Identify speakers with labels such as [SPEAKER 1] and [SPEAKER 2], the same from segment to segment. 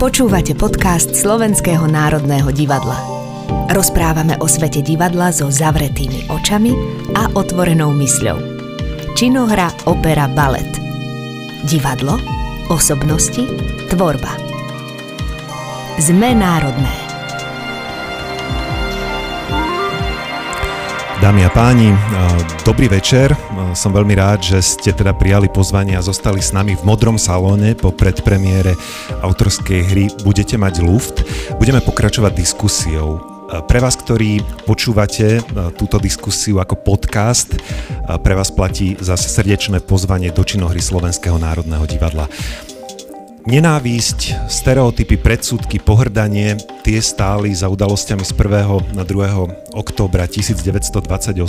[SPEAKER 1] Počúvate podcast Slovenského národného divadla. Rozprávame o svete divadla so zavretými očami a otvorenou mysľou. Činohra, opera, balet. Divadlo, osobnosti, tvorba. Sme národné.
[SPEAKER 2] Dámy a páni, dobrý večer. Som veľmi rád, že ste teda prijali pozvanie a zostali s nami v Modrom salóne po predpremiére autorskej hry Budete mať luft. Budeme pokračovať diskusiou. Pre vás, ktorí počúvate túto diskusiu ako podcast, pre vás platí zase srdečné pozvanie do činohry Slovenského národného divadla. Nenávisť, stereotypy, predsudky, pohrdanie, tie stáli za udalosťami z 1. na 2. októbra 1928,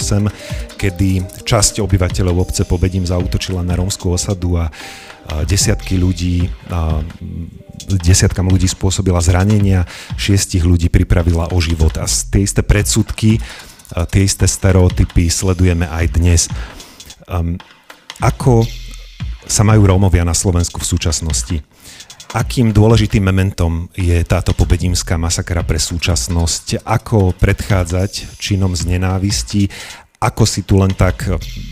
[SPEAKER 2] kedy časť obyvateľov obce Pobedím zautočila na rómskú osadu a desiatky ľudí, desiatkam ľudí spôsobila zranenia, šiestich ľudí pripravila o život a tie isté predsudky, tie isté stereotypy sledujeme aj dnes. Ako sa majú Rómovia na Slovensku v súčasnosti? Akým dôležitým momentom je táto pobedímska masakra pre súčasnosť? Ako predchádzať činom z nenávisti? Ako si tu len tak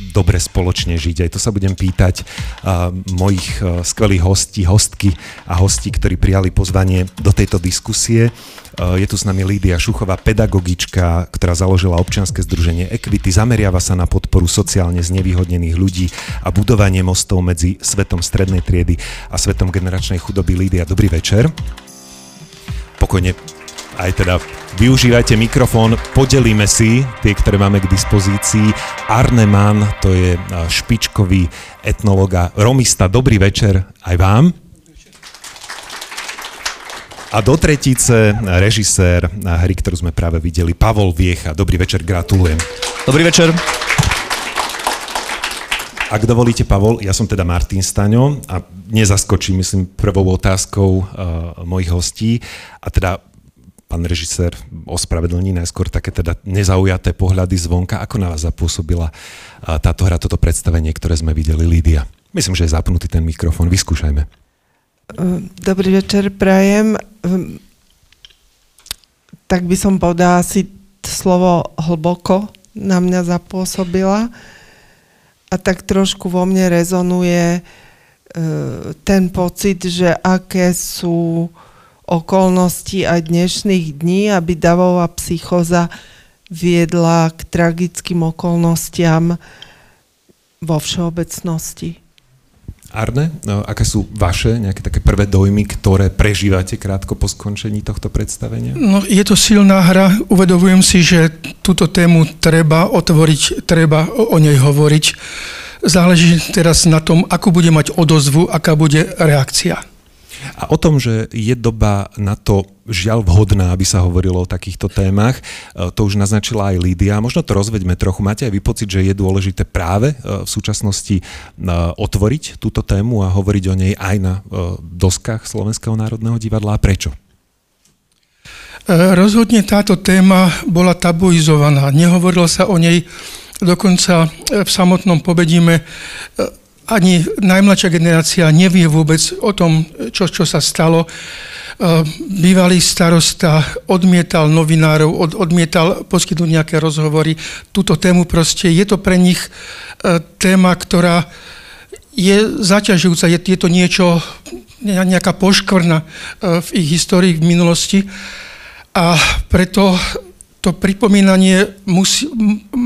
[SPEAKER 2] dobre spoločne žiť? Aj to sa budem pýtať uh, mojich uh, skvelých hostí, hostky a hostí, ktorí prijali pozvanie do tejto diskusie. Je tu s nami Lídia Šuchová, pedagogička, ktorá založila občianske združenie Equity, zameriava sa na podporu sociálne znevýhodnených ľudí a budovanie mostov medzi svetom strednej triedy a svetom generačnej chudoby. Lídia, dobrý večer. Pokojne aj teda využívajte mikrofón, podelíme si tie, ktoré máme k dispozícii. Arne Mann, to je špičkový etnologa, romista. Dobrý večer aj vám. A do tretice režisér hry, ktorú sme práve videli, Pavol Viecha. Dobrý večer, gratulujem.
[SPEAKER 3] Dobrý večer.
[SPEAKER 2] Ak dovolíte, Pavol, ja som teda Martin Staňo a nezaskočím, myslím, prvou otázkou uh, mojich hostí. A teda pán režisér ospravedlní najskôr také teda nezaujaté pohľady zvonka. Ako na vás zapôsobila uh, táto hra, toto predstavenie, ktoré sme videli, Lídia? Myslím, že je zapnutý ten mikrofón. Vyskúšajme.
[SPEAKER 4] Dobrý večer, prajem. Ehm, tak by som povedala asi slovo hlboko na mňa zapôsobila a tak trošku vo mne rezonuje e, ten pocit, že aké sú okolnosti aj dnešných dní, aby davová psychoza viedla k tragickým okolnostiam vo všeobecnosti.
[SPEAKER 2] Arne, no, aké sú vaše nejaké také prvé dojmy, ktoré prežívate krátko po skončení tohto predstavenia?
[SPEAKER 5] No, je to silná hra. Uvedomujem si, že túto tému treba otvoriť, treba o nej hovoriť. Záleží teraz na tom, akú bude mať odozvu, aká bude reakcia.
[SPEAKER 2] A o tom, že je doba na to žiaľ vhodná, aby sa hovorilo o takýchto témach, e, to už naznačila aj Lídia. Možno to rozveďme trochu. Máte aj vy pocit, že je dôležité práve e, v súčasnosti e, otvoriť túto tému a hovoriť o nej aj na doskách Slovenského národného divadla? A prečo?
[SPEAKER 5] Rozhodne táto téma bola tabuizovaná. Nehovorilo sa o nej dokonca v samotnom pobedíme ani najmladšia generácia nevie vôbec o tom, čo, čo sa stalo. E, bývalý starosta odmietal novinárov, od, odmietal poskytnúť nejaké rozhovory. Túto tému proste, je to pre nich e, téma, ktorá je zaťažujúca, je, je to niečo, nejaká poškvrna e, v ich histórii, v minulosti. A preto to pripomínanie musí,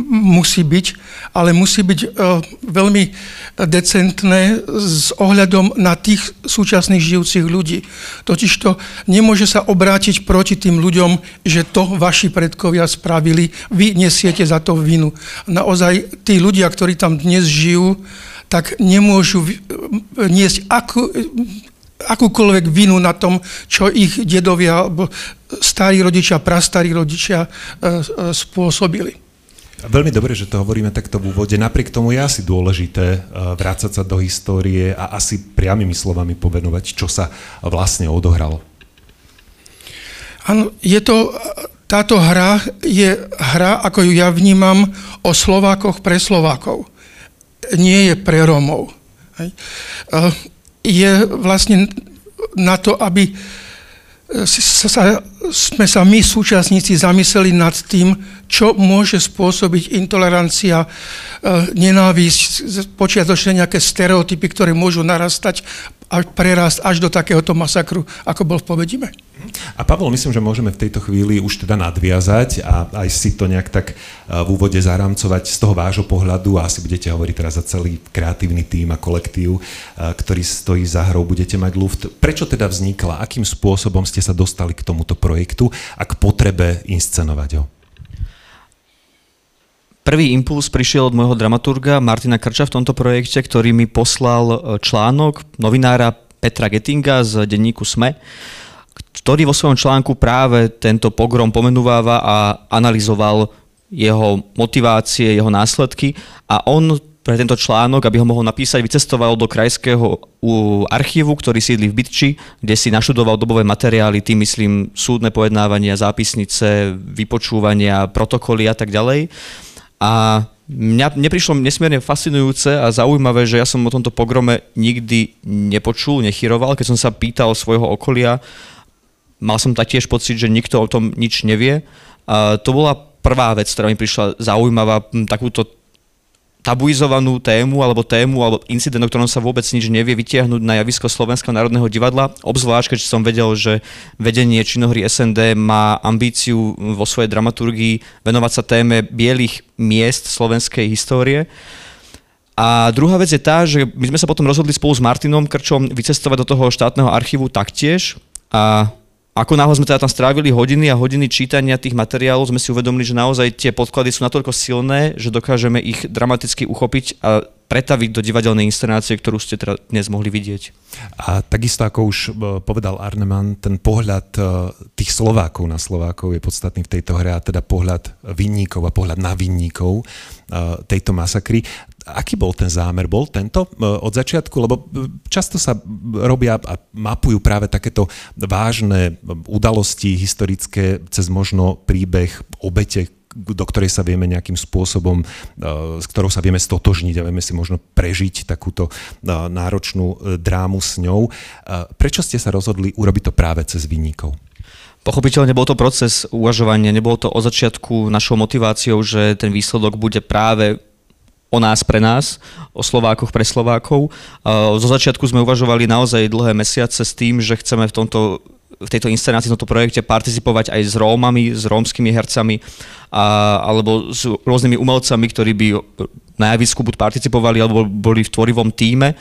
[SPEAKER 5] musí byť, ale musí byť uh, veľmi decentné s ohľadom na tých súčasných žijúcich ľudí. Totižto nemôže sa obrátiť proti tým ľuďom, že to vaši predkovia spravili, vy nesiete za to vinu. Naozaj tí ľudia, ktorí tam dnes žijú, tak nemôžu niesť akú, akúkoľvek vinu na tom, čo ich dedovia starí rodičia, prastarí rodičia e, e, spôsobili.
[SPEAKER 2] Veľmi dobre, že to hovoríme takto v úvode. Napriek tomu je asi dôležité e, vrácať sa do histórie a asi priamými slovami povenovať, čo sa vlastne odohralo.
[SPEAKER 5] Áno, je to, táto hra je hra, ako ju ja vnímam, o Slovákoch pre Slovákov. Nie je pre Rómov je vlastne na to, aby sa, sme sa my, súčasníci, zamysleli nad tým, čo môže spôsobiť intolerancia, e, nenávisť, počiatočne nejaké stereotypy, ktoré môžu narastať a prerásť až do takéhoto masakru, ako bol v Povedime.
[SPEAKER 2] A Pavel, myslím, že môžeme v tejto chvíli už teda nadviazať a aj si to nejak tak v úvode zaramcovať z toho vášho pohľadu a asi budete hovoriť teraz za celý kreatívny tým a kolektív, ktorý stojí za hrou, budete mať luft. Prečo teda vznikla? Akým spôsobom ste sa dostali k tomuto projektu a k potrebe inscenovať ho?
[SPEAKER 3] Prvý impuls prišiel od môjho dramaturga Martina Krča v tomto projekte, ktorý mi poslal e, článok novinára Petra Gettinga z denníku SME, ktorý vo svojom článku práve tento pogrom pomenúváva a analyzoval jeho motivácie, jeho následky a on pre tento článok, aby ho mohol napísať, vycestoval do krajského archívu, ktorý sídli v Bytči, kde si naštudoval dobové materiály, tým myslím súdne pojednávania, zápisnice, vypočúvania, protokoly a tak ďalej. A mňa, mne prišlo nesmierne fascinujúce a zaujímavé, že ja som o tomto pogrome nikdy nepočul, nechyroval. Keď som sa pýtal svojho okolia, mal som taktiež pocit, že nikto o tom nič nevie. A to bola prvá vec, ktorá mi prišla zaujímavá, takúto tabuizovanú tému alebo tému alebo incident, o ktorom sa vôbec nič nevie vytiahnuť na javisko Slovenského národného divadla, obzvlášť keď som vedel, že vedenie činohry SND má ambíciu vo svojej dramaturgii venovať sa téme bielých miest slovenskej histórie. A druhá vec je tá, že my sme sa potom rozhodli spolu s Martinom Krčom vycestovať do toho štátneho archívu taktiež a ako náhle sme teda tam strávili hodiny a hodiny čítania tých materiálov, sme si uvedomili, že naozaj tie podklady sú natoľko silné, že dokážeme ich dramaticky uchopiť a pretaviť do divadelnej inscenácie, ktorú ste teda dnes mohli vidieť.
[SPEAKER 2] A takisto, ako už e, povedal Arneman, ten pohľad e, tých Slovákov na Slovákov je podstatný v tejto hre a teda pohľad vinníkov a pohľad na vinníkov e, tejto masakry. Aký bol ten zámer? Bol tento od začiatku? Lebo často sa robia a mapujú práve takéto vážne udalosti historické cez možno príbeh obete, do ktorej sa vieme nejakým spôsobom, s ktorou sa vieme stotožniť a vieme si možno prežiť takúto náročnú e, drámu s ňou. Prečo ste sa rozhodli urobiť to práve cez vinníkov?
[SPEAKER 3] Pochopiteľne bol to proces uvažovania, nebolo to od začiatku našou motiváciou, že ten výsledok bude práve o nás pre nás, o Slovákoch pre Slovákov. Zo začiatku sme uvažovali naozaj dlhé mesiace s tým, že chceme v tomto v tejto inscenácii, v tomto projekte participovať aj s Rómami, s rómskymi hercami a, alebo s rôznymi umelcami, ktorí by na javisku buď participovali alebo boli v tvorivom týme.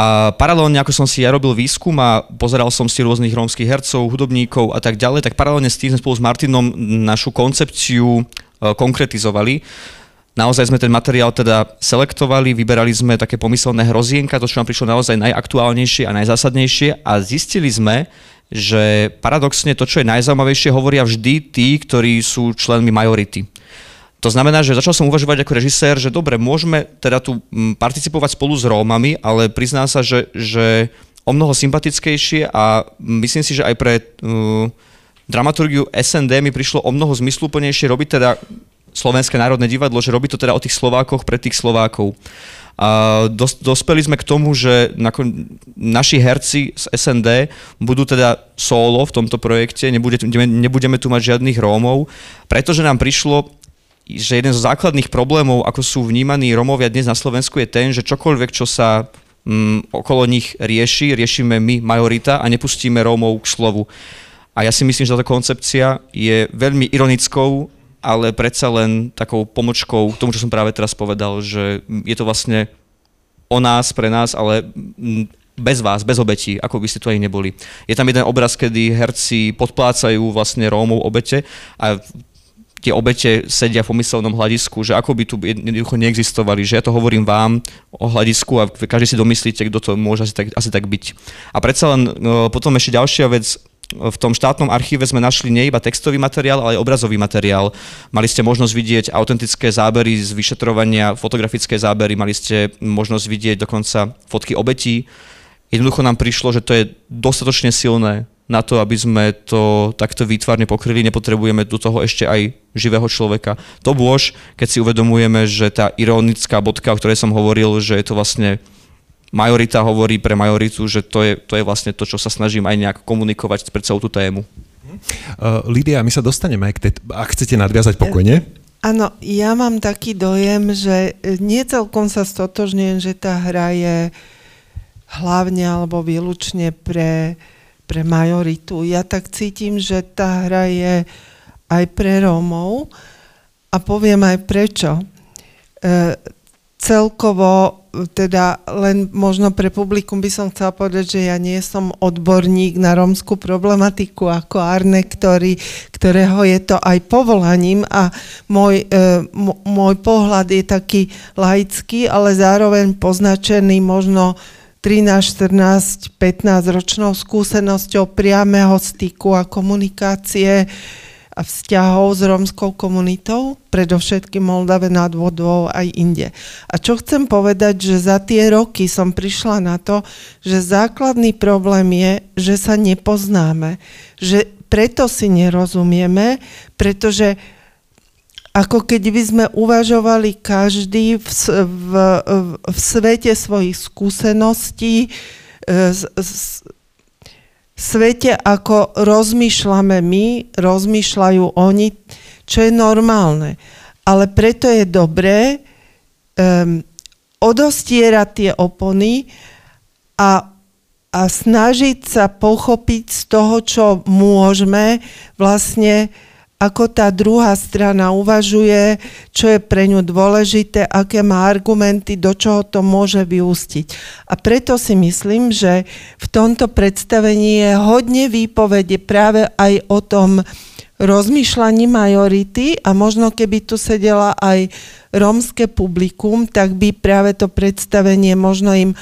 [SPEAKER 3] A paralelne, ako som si ja robil výskum a pozeral som si rôznych rómskych hercov, hudobníkov a tak ďalej, tak paralelne s tým sme spolu s Martinom našu koncepciu e, konkretizovali. Naozaj sme ten materiál teda selektovali, vyberali sme také pomyselné hrozienka, to, čo nám prišlo naozaj najaktuálnejšie a najzásadnejšie a zistili sme, že paradoxne to, čo je najzaujímavejšie, hovoria vždy tí, ktorí sú členmi majority. To znamená, že začal som uvažovať ako režisér, že dobre, môžeme teda tu mm, participovať spolu s Rómami, ale prizná sa, že, že o mnoho sympatickejšie a myslím si, že aj pre uh, dramaturgiu SND mi prišlo o mnoho zmysluplnejšie robiť teda Slovenské národné divadlo, že robí to teda o tých Slovákoch pre tých Slovákov. A dos, dospeli sme k tomu, že nakon, naši herci z SND budú teda solo v tomto projekte, nebude, nebudeme tu mať žiadnych Rómov, pretože nám prišlo že jeden zo základných problémov, ako sú vnímaní Rómovia dnes na Slovensku, je ten, že čokoľvek, čo sa mm, okolo nich rieši, riešime my, majorita, a nepustíme Rómov k slovu. A ja si myslím, že táto koncepcia je veľmi ironickou ale predsa len takou pomočkou tomu, čo som práve teraz povedal, že je to vlastne o nás, pre nás, ale bez vás, bez obetí, ako by ste tu aj neboli. Je tam jeden obraz, kedy herci podplácajú vlastne Rómov obete a tie obete sedia v pomyselnom hľadisku, že ako by tu jednoducho neexistovali, že ja to hovorím vám o hľadisku a každý si domyslíte, kto to môže asi tak, asi tak byť. A predsa len no, potom ešte ďalšia vec, v tom štátnom archíve sme našli nie iba textový materiál, ale aj obrazový materiál. Mali ste možnosť vidieť autentické zábery z vyšetrovania, fotografické zábery, mali ste možnosť vidieť dokonca fotky obetí. Jednoducho nám prišlo, že to je dostatočne silné na to, aby sme to takto výtvarne pokryli, nepotrebujeme do toho ešte aj živého človeka. To bôž, keď si uvedomujeme, že tá ironická bodka, o ktorej som hovoril, že je to vlastne majorita hovorí pre majoritu, že to je, to je vlastne to, čo sa snažím aj nejak komunikovať pre celú tú tému.
[SPEAKER 2] Uh, Lídia, my sa dostaneme aj k tej... Ak chcete nadviazať pokojne.
[SPEAKER 4] Áno, ja mám taký dojem, že nie celkom sa stotožňujem, že tá hra je hlavne alebo výlučne pre, pre majoritu. Ja tak cítim, že tá hra je aj pre Rómov a poviem aj prečo. E, celkovo teda len možno pre publikum by som chcela povedať, že ja nie som odborník na rómskú problematiku ako Arne, ktorý, ktorého je to aj povolaním a môj, e, môj pohľad je taký laický, ale zároveň poznačený možno 13, 14, 15 ročnou skúsenosťou priamého styku a komunikácie a vzťahov s rómskou komunitou, predovšetkým Moldave nad vodou aj inde. A čo chcem povedať, že za tie roky som prišla na to, že základný problém je, že sa nepoznáme, že preto si nerozumieme, pretože ako keď by sme uvažovali každý v, v, v svete svojich skúseností, e, svete, ako rozmýšľame my, rozmýšľajú oni, čo je normálne. Ale preto je dobré um, odostierať tie opony a, a snažiť sa pochopiť z toho, čo môžeme, vlastne ako tá druhá strana uvažuje, čo je pre ňu dôležité, aké má argumenty, do čoho to môže vyústiť. A preto si myslím, že v tomto predstavení je hodne výpovede práve aj o tom rozmýšľaní majority a možno keby tu sedela aj rómske publikum, tak by práve to predstavenie možno im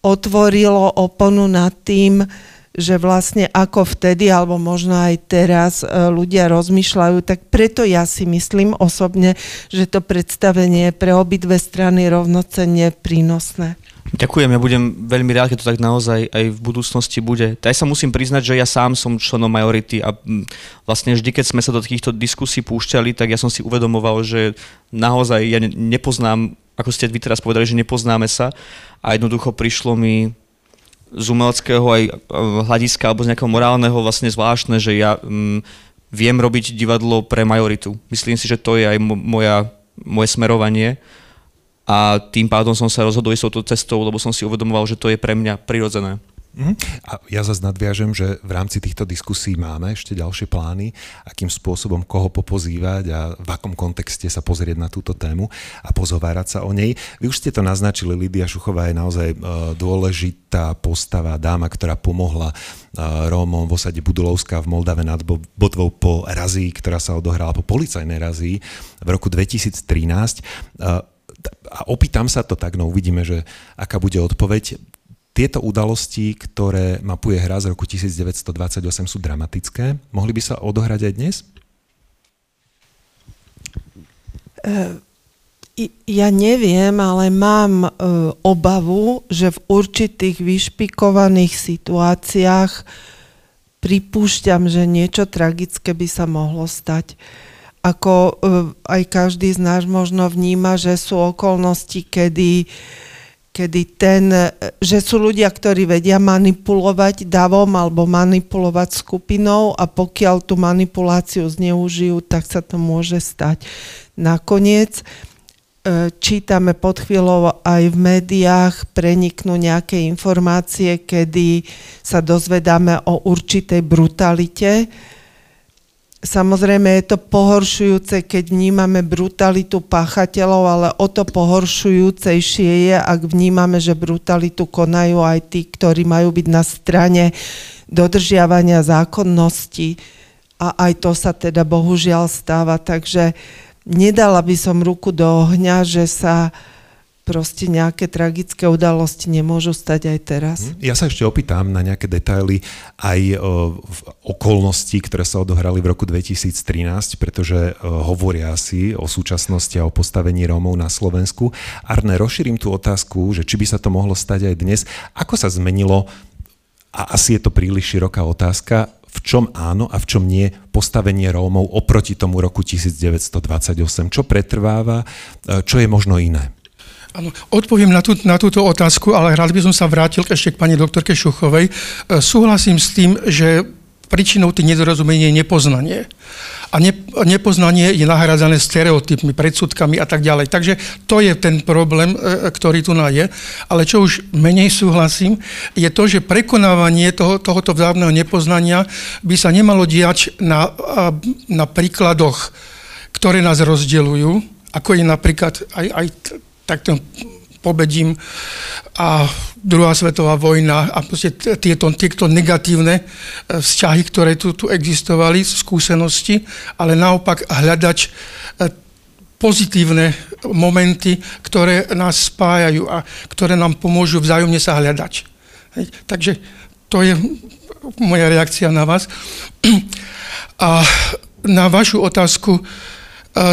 [SPEAKER 4] otvorilo oponu nad tým, že vlastne ako vtedy, alebo možno aj teraz e, ľudia rozmýšľajú, tak preto ja si myslím osobne, že to predstavenie je pre obidve strany rovnocenne prínosné.
[SPEAKER 3] Ďakujem, ja budem veľmi rád, keď to tak naozaj aj v budúcnosti bude. Ja sa musím priznať, že ja sám som členom majority a vlastne vždy, keď sme sa do týchto diskusí púšťali, tak ja som si uvedomoval, že naozaj ja nepoznám, ako ste vy teraz povedali, že nepoznáme sa a jednoducho prišlo mi z umeleckého aj e, hľadiska alebo z nejakého morálneho vlastne zvláštne, že ja mm, viem robiť divadlo pre majoritu. Myslím si, že to je aj moja, moje smerovanie a tým pádom som sa rozhodol ísť touto cestou, lebo som si uvedomoval, že to je pre mňa prirodzené.
[SPEAKER 2] Mm. A ja zase nadviažem, že v rámci týchto diskusí máme ešte ďalšie plány, akým spôsobom koho popozývať a v akom kontexte sa pozrieť na túto tému a pozovárať sa o nej. Vy už ste to naznačili, Lidia Šuchová je naozaj uh, dôležitá postava, dáma, ktorá pomohla uh, Rómom v osade Budulovská v Moldave nad Botvou po razii, ktorá sa odohrala po policajnej razii v roku 2013. Uh, a opýtam sa to tak, no uvidíme, že aká bude odpoveď tieto udalosti, ktoré mapuje hra z roku 1928, sú dramatické. Mohli by sa odohrať aj dnes?
[SPEAKER 4] Uh, ja neviem, ale mám uh, obavu, že v určitých vyšpikovaných situáciách pripúšťam, že niečo tragické by sa mohlo stať. Ako uh, aj každý z nás možno vníma, že sú okolnosti, kedy kedy ten, že sú ľudia, ktorí vedia manipulovať davom alebo manipulovať skupinou a pokiaľ tú manipuláciu zneužijú, tak sa to môže stať. Nakoniec e, čítame pod chvíľou aj v médiách, preniknú nejaké informácie, kedy sa dozvedáme o určitej brutalite, Samozrejme je to pohoršujúce, keď vnímame brutalitu páchateľov, ale o to pohoršujúcejšie je, ak vnímame, že brutalitu konajú aj tí, ktorí majú byť na strane dodržiavania zákonnosti. A aj to sa teda bohužiaľ stáva. Takže nedala by som ruku do ohňa, že sa proste nejaké tragické udalosti nemôžu stať aj teraz.
[SPEAKER 2] Mhm. Ja sa ešte opýtam na nejaké detaily aj o, v okolnosti, ktoré sa odohrali v roku 2013, pretože o, hovoria si o súčasnosti a o postavení Rómov na Slovensku. Arne, rozšírim tú otázku, že či by sa to mohlo stať aj dnes. Ako sa zmenilo, a asi je to príliš široká otázka, v čom áno a v čom nie postavenie Rómov oproti tomu roku 1928? Čo pretrváva, čo je možno iné?
[SPEAKER 5] Áno, odpoviem na, tú, na túto otázku, ale rád by som sa vrátil ešte k pani doktorke Šuchovej. E, súhlasím s tým, že príčinou tých nedorozumení je nepoznanie. A ne, nepoznanie je nahrádzané stereotypmi, predsudkami a tak ďalej. Takže to je ten problém, e, ktorý tu je. Ale čo už menej súhlasím, je to, že prekonávanie toho, tohoto vzájomného nepoznania by sa nemalo diať na, na príkladoch, ktoré nás rozdeľujú, ako je napríklad aj, aj takto pobedím a druhá svetová vojna a tieto, tieto negatívne e, vzťahy, ktoré tu, tu existovali, skúsenosti, ale naopak hľadať e, pozitívne momenty, ktoré nás spájajú a ktoré nám pomôžu vzájomne sa hľadať. Takže to je moja reakcia na vás. A na vašu otázku, e,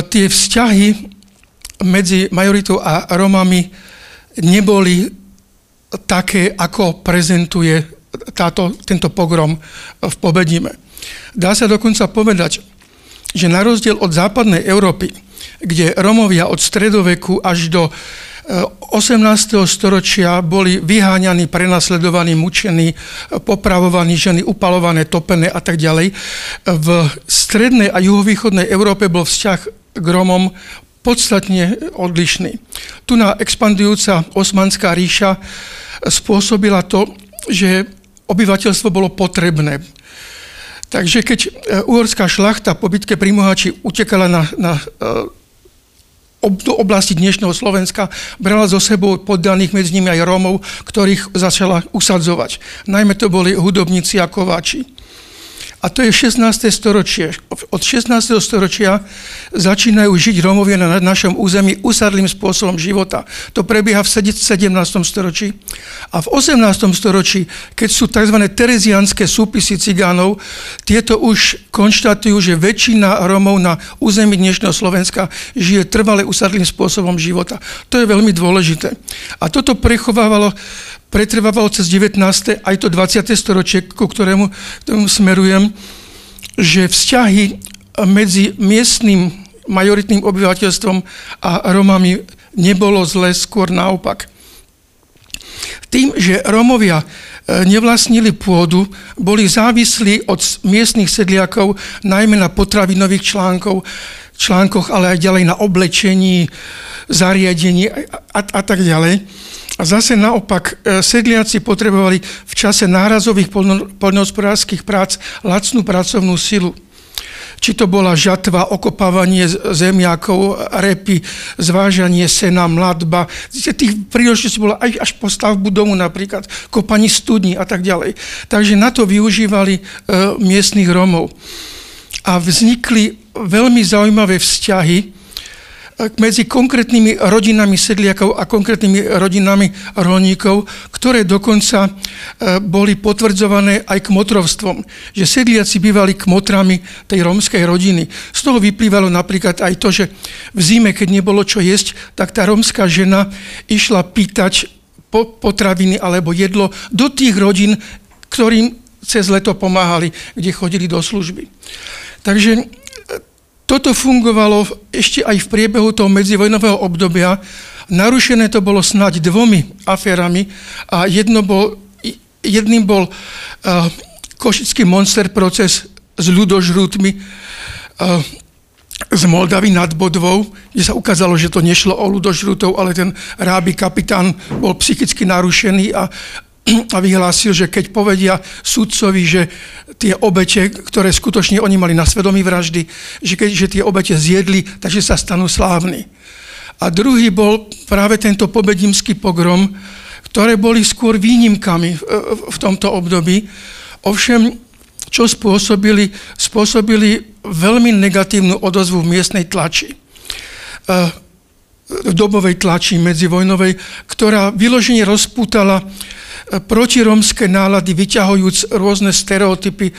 [SPEAKER 5] tie vzťahy medzi majoritou a Romami neboli také, ako prezentuje táto, tento pogrom v Pobedime. Dá sa dokonca povedať, že na rozdiel od západnej Európy, kde Romovia od stredoveku až do 18. Eh, storočia boli vyháňaní, prenasledovaní, mučení, popravovaní ženy, upalované, topené a tak ďalej. V strednej a juhovýchodnej Európe bol vzťah k Romom podstatne odlišný. Tu na expandujúca osmanská ríša spôsobila to, že obyvateľstvo bolo potrebné. Takže keď e, uhorská šlachta po bitke pri Mohači utekala na, na e, do oblasti dnešného Slovenska, brala zo sebou poddaných medzi nimi aj Rómov, ktorých začala usadzovať. Najmä to boli hudobníci a kováči. A to je 16. storočie. Od 16. storočia začínajú žiť Rómovia na našom území usadlým spôsobom života. To prebieha v 17. storočí. A v 18. storočí, keď sú tzv. terezianské súpisy cigánov, tieto už konštatujú, že väčšina Rómov na území dnešného Slovenska žije trvale usadlým spôsobom života. To je veľmi dôležité. A toto prechovávalo pretrvávalo cez 19. aj to 20. storočie, ku ktorému, ktorému smerujem, že vzťahy medzi miestnym majoritným obyvateľstvom a Romami nebolo zle, skôr naopak. Tým, že Romovia e, nevlastnili pôdu, boli závislí od miestnych sedliakov najmä na potravinových článkov, článkoch, ale aj ďalej na oblečení, zariadení a, a, a tak ďalej. A zase naopak, e, sedliaci potrebovali v čase nárazových poľnohospodárských prác lacnú pracovnú silu. Či to bola žatva, okopávanie zemiakov, repy, zvážanie sena, mladba. Tých príležitostí bola aj až po stavbu domu napríklad, kopaní studní a tak ďalej. Takže na to využívali e, miestnych Romov. A vznikli veľmi zaujímavé vzťahy, medzi konkrétnymi rodinami sedliakov a konkrétnymi rodinami rolníkov, ktoré dokonca e, boli potvrdzované aj kmotrovstvom. Že sedliaci bývali kmotrami tej rómskej rodiny. Z toho vyplývalo napríklad aj to, že v zime, keď nebolo čo jesť, tak tá rómska žena išla pýtať potraviny alebo jedlo do tých rodín, ktorým cez leto pomáhali, kde chodili do služby. Takže toto fungovalo ešte aj v priebehu toho medzivojnového obdobia. Narušené to bolo snáď dvomi aférami a jedno bol, jedným bol uh, košický monster proces s ľudožrútmi uh, z Moldavy nad Bodvou, kde sa ukázalo, že to nešlo o ľudožrútov, ale ten ráby kapitán bol psychicky narušený a a vyhlásil, že keď povedia sudcovi, že tie obete, ktoré skutočne oni mali na svedomí vraždy, že keď že tie obete zjedli, takže sa stanú slávni. A druhý bol práve tento pobedimský pogrom, ktoré boli skôr výnimkami v, tomto období. Ovšem, čo spôsobili? Spôsobili veľmi negatívnu odozvu v miestnej tlači. Dobovej tlači medzivojnovej, ktorá vyložene rozpútala protiromské nálady, vyťahujúc rôzne stereotypy, e,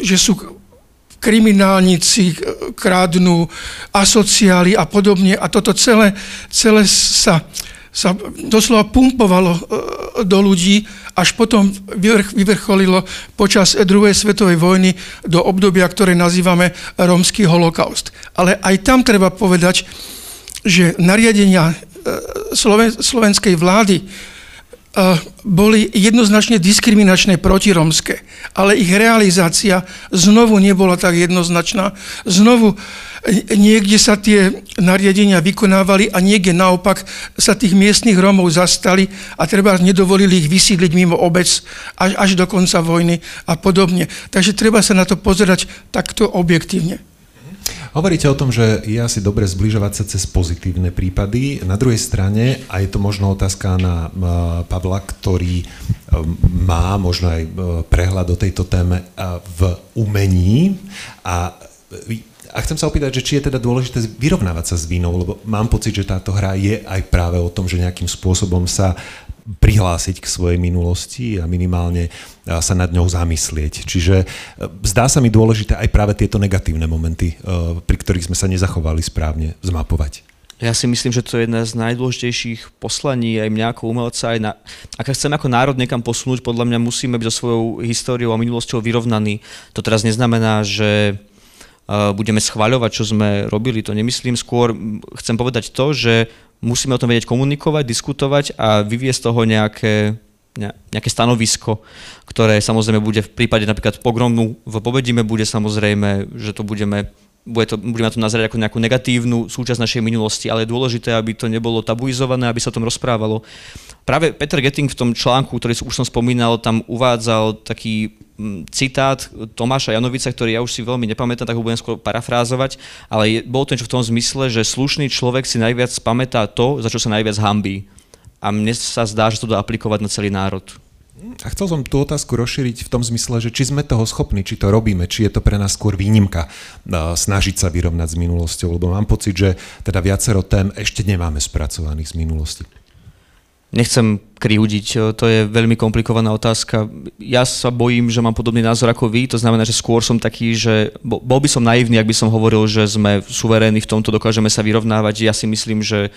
[SPEAKER 5] že sú kriminálnici, e, krádnu, asociáli a podobne. A toto celé, celé sa, sa doslova pumpovalo e, do ľudí, až potom vyvrcholilo počas druhej svetovej vojny do obdobia, ktoré nazývame rómsky holokaust. Ale aj tam treba povedať, že nariadenia slovenskej vlády boli jednoznačne diskriminačné protiromské, ale ich realizácia znovu nebola tak jednoznačná. Znovu e, niekde sa tie nariadenia vykonávali a niekde naopak sa tých miestnych Rómov zastali a treba nedovolili ich vysídliť mimo obec až, až do konca vojny a podobne. Takže treba sa na to pozerať takto objektívne.
[SPEAKER 2] Hovoríte o tom, že je asi dobre zbližovať sa cez pozitívne prípady. Na druhej strane, a je to možno otázka na Pavla, ktorý e, má možno aj e, prehľad o tejto téme v umení a a chcem sa opýtať, že či je teda dôležité vyrovnávať sa s vínou, lebo mám pocit, že táto hra je aj práve o tom, že nejakým spôsobom sa prihlásiť k svojej minulosti a minimálne sa nad ňou zamyslieť. Čiže e, zdá sa mi dôležité aj práve tieto negatívne momenty, e, pri ktorých sme sa nezachovali správne, zmapovať.
[SPEAKER 3] Ja si myslím, že to je jedna z najdôležitejších poslaní aj mňa ako umelca. Aj na, ak chceme ako národ niekam posunúť, podľa mňa musíme byť so svojou históriou a minulosťou vyrovnaní. To teraz neznamená, že budeme schváľovať, čo sme robili, to nemyslím. Skôr chcem povedať to, že musíme o tom vedieť komunikovať, diskutovať a vyviesť z toho nejaké, nejaké stanovisko, ktoré samozrejme bude v prípade napríklad pogromu v Pobedíme bude samozrejme, že to budeme bude to, budeme to nazerať ako nejakú negatívnu súčasť našej minulosti, ale je dôležité, aby to nebolo tabuizované, aby sa o tom rozprávalo. Práve Peter Getting v tom článku, ktorý už som spomínal, tam uvádzal taký mm, citát Tomáša Janovica, ktorý ja už si veľmi nepamätám, tak ho budem skôr parafrázovať, ale je, bolo to niečo v tom zmysle, že slušný človek si najviac pamätá to, za čo sa najviac hambí. A mne sa zdá, že to dá aplikovať na celý národ.
[SPEAKER 2] A chcel som tú otázku rozšíriť v tom zmysle, že či sme toho schopní, či to robíme, či je to pre nás skôr výnimka snažiť sa vyrovnať s minulosťou, lebo mám pocit, že teda viacero tém ešte nemáme spracovaných z minulosti.
[SPEAKER 3] Nechcem kriudiť, to je veľmi komplikovaná otázka. Ja sa bojím, že mám podobný názor ako vy, to znamená, že skôr som taký, že bol by som naivný, ak by som hovoril, že sme suverénni v tomto, dokážeme sa vyrovnávať. Ja si myslím, že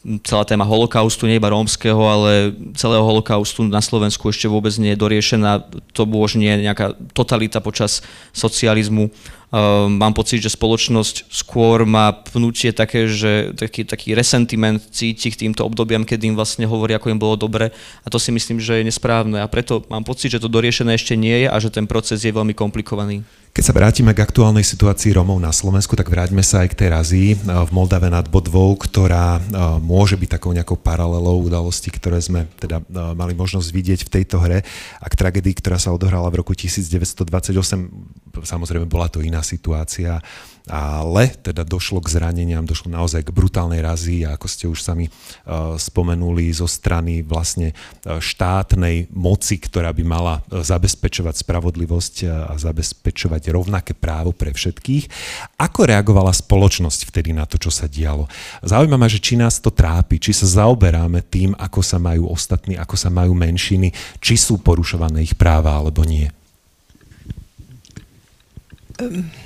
[SPEAKER 3] celá téma holokaustu, nie iba rómskeho, ale celého holokaustu na Slovensku ešte vôbec nie je doriešená. To už nie nejaká totalita počas socializmu. Uh, mám pocit, že spoločnosť skôr má pnutie také, že taký, taký resentiment cíti k týmto obdobiam, kedy im vlastne hovorí, ako im bolo dobre a to si myslím, že je nesprávne a preto mám pocit, že to doriešené ešte nie je a že ten proces je veľmi komplikovaný.
[SPEAKER 2] Keď sa vrátime k aktuálnej situácii Romov na Slovensku, tak vráťme sa aj k tej razii eh, v Moldave nad Bodvou, ktorá eh, môže byť takou nejakou paralelou udalostí, ktoré sme teda eh, mali možnosť vidieť v tejto hre a k tragédii, ktorá sa odohrala v roku 1928. Samozrejme bola to iná situácia ale teda došlo k zraneniam, došlo naozaj k brutálnej razi a ako ste už sami uh, spomenuli zo strany vlastne uh, štátnej moci, ktorá by mala uh, zabezpečovať spravodlivosť a zabezpečovať rovnaké právo pre všetkých. Ako reagovala spoločnosť vtedy na to, čo sa dialo? Zaujímavé, že či nás to trápi, či sa zaoberáme tým, ako sa majú ostatní, ako sa majú menšiny, či sú porušované ich práva alebo nie.
[SPEAKER 4] Um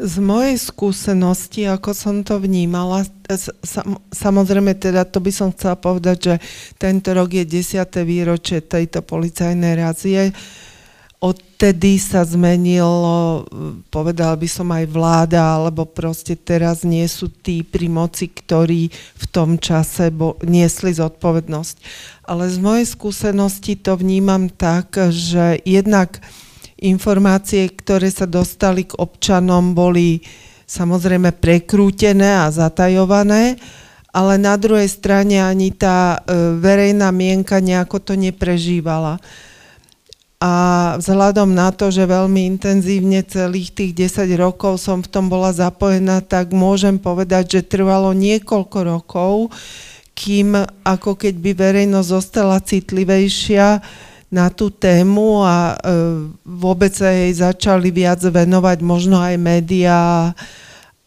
[SPEAKER 4] z mojej skúsenosti, ako som to vnímala, samozrejme teda to by som chcela povedať, že tento rok je 10. výročie tejto policajnej razie. Odtedy sa zmenilo, povedal by som aj vláda, alebo proste teraz nie sú tí pri moci, ktorí v tom čase bo, niesli zodpovednosť. Ale z mojej skúsenosti to vnímam tak, že jednak informácie, ktoré sa dostali k občanom, boli samozrejme prekrútené a zatajované, ale na druhej strane ani tá e, verejná mienka nejako to neprežívala. A vzhľadom na to, že veľmi intenzívne celých tých 10 rokov som v tom bola zapojená, tak môžem povedať, že trvalo niekoľko rokov, kým ako keď by verejnosť zostala citlivejšia, na tú tému a e, vôbec sa jej začali viac venovať možno aj médiá.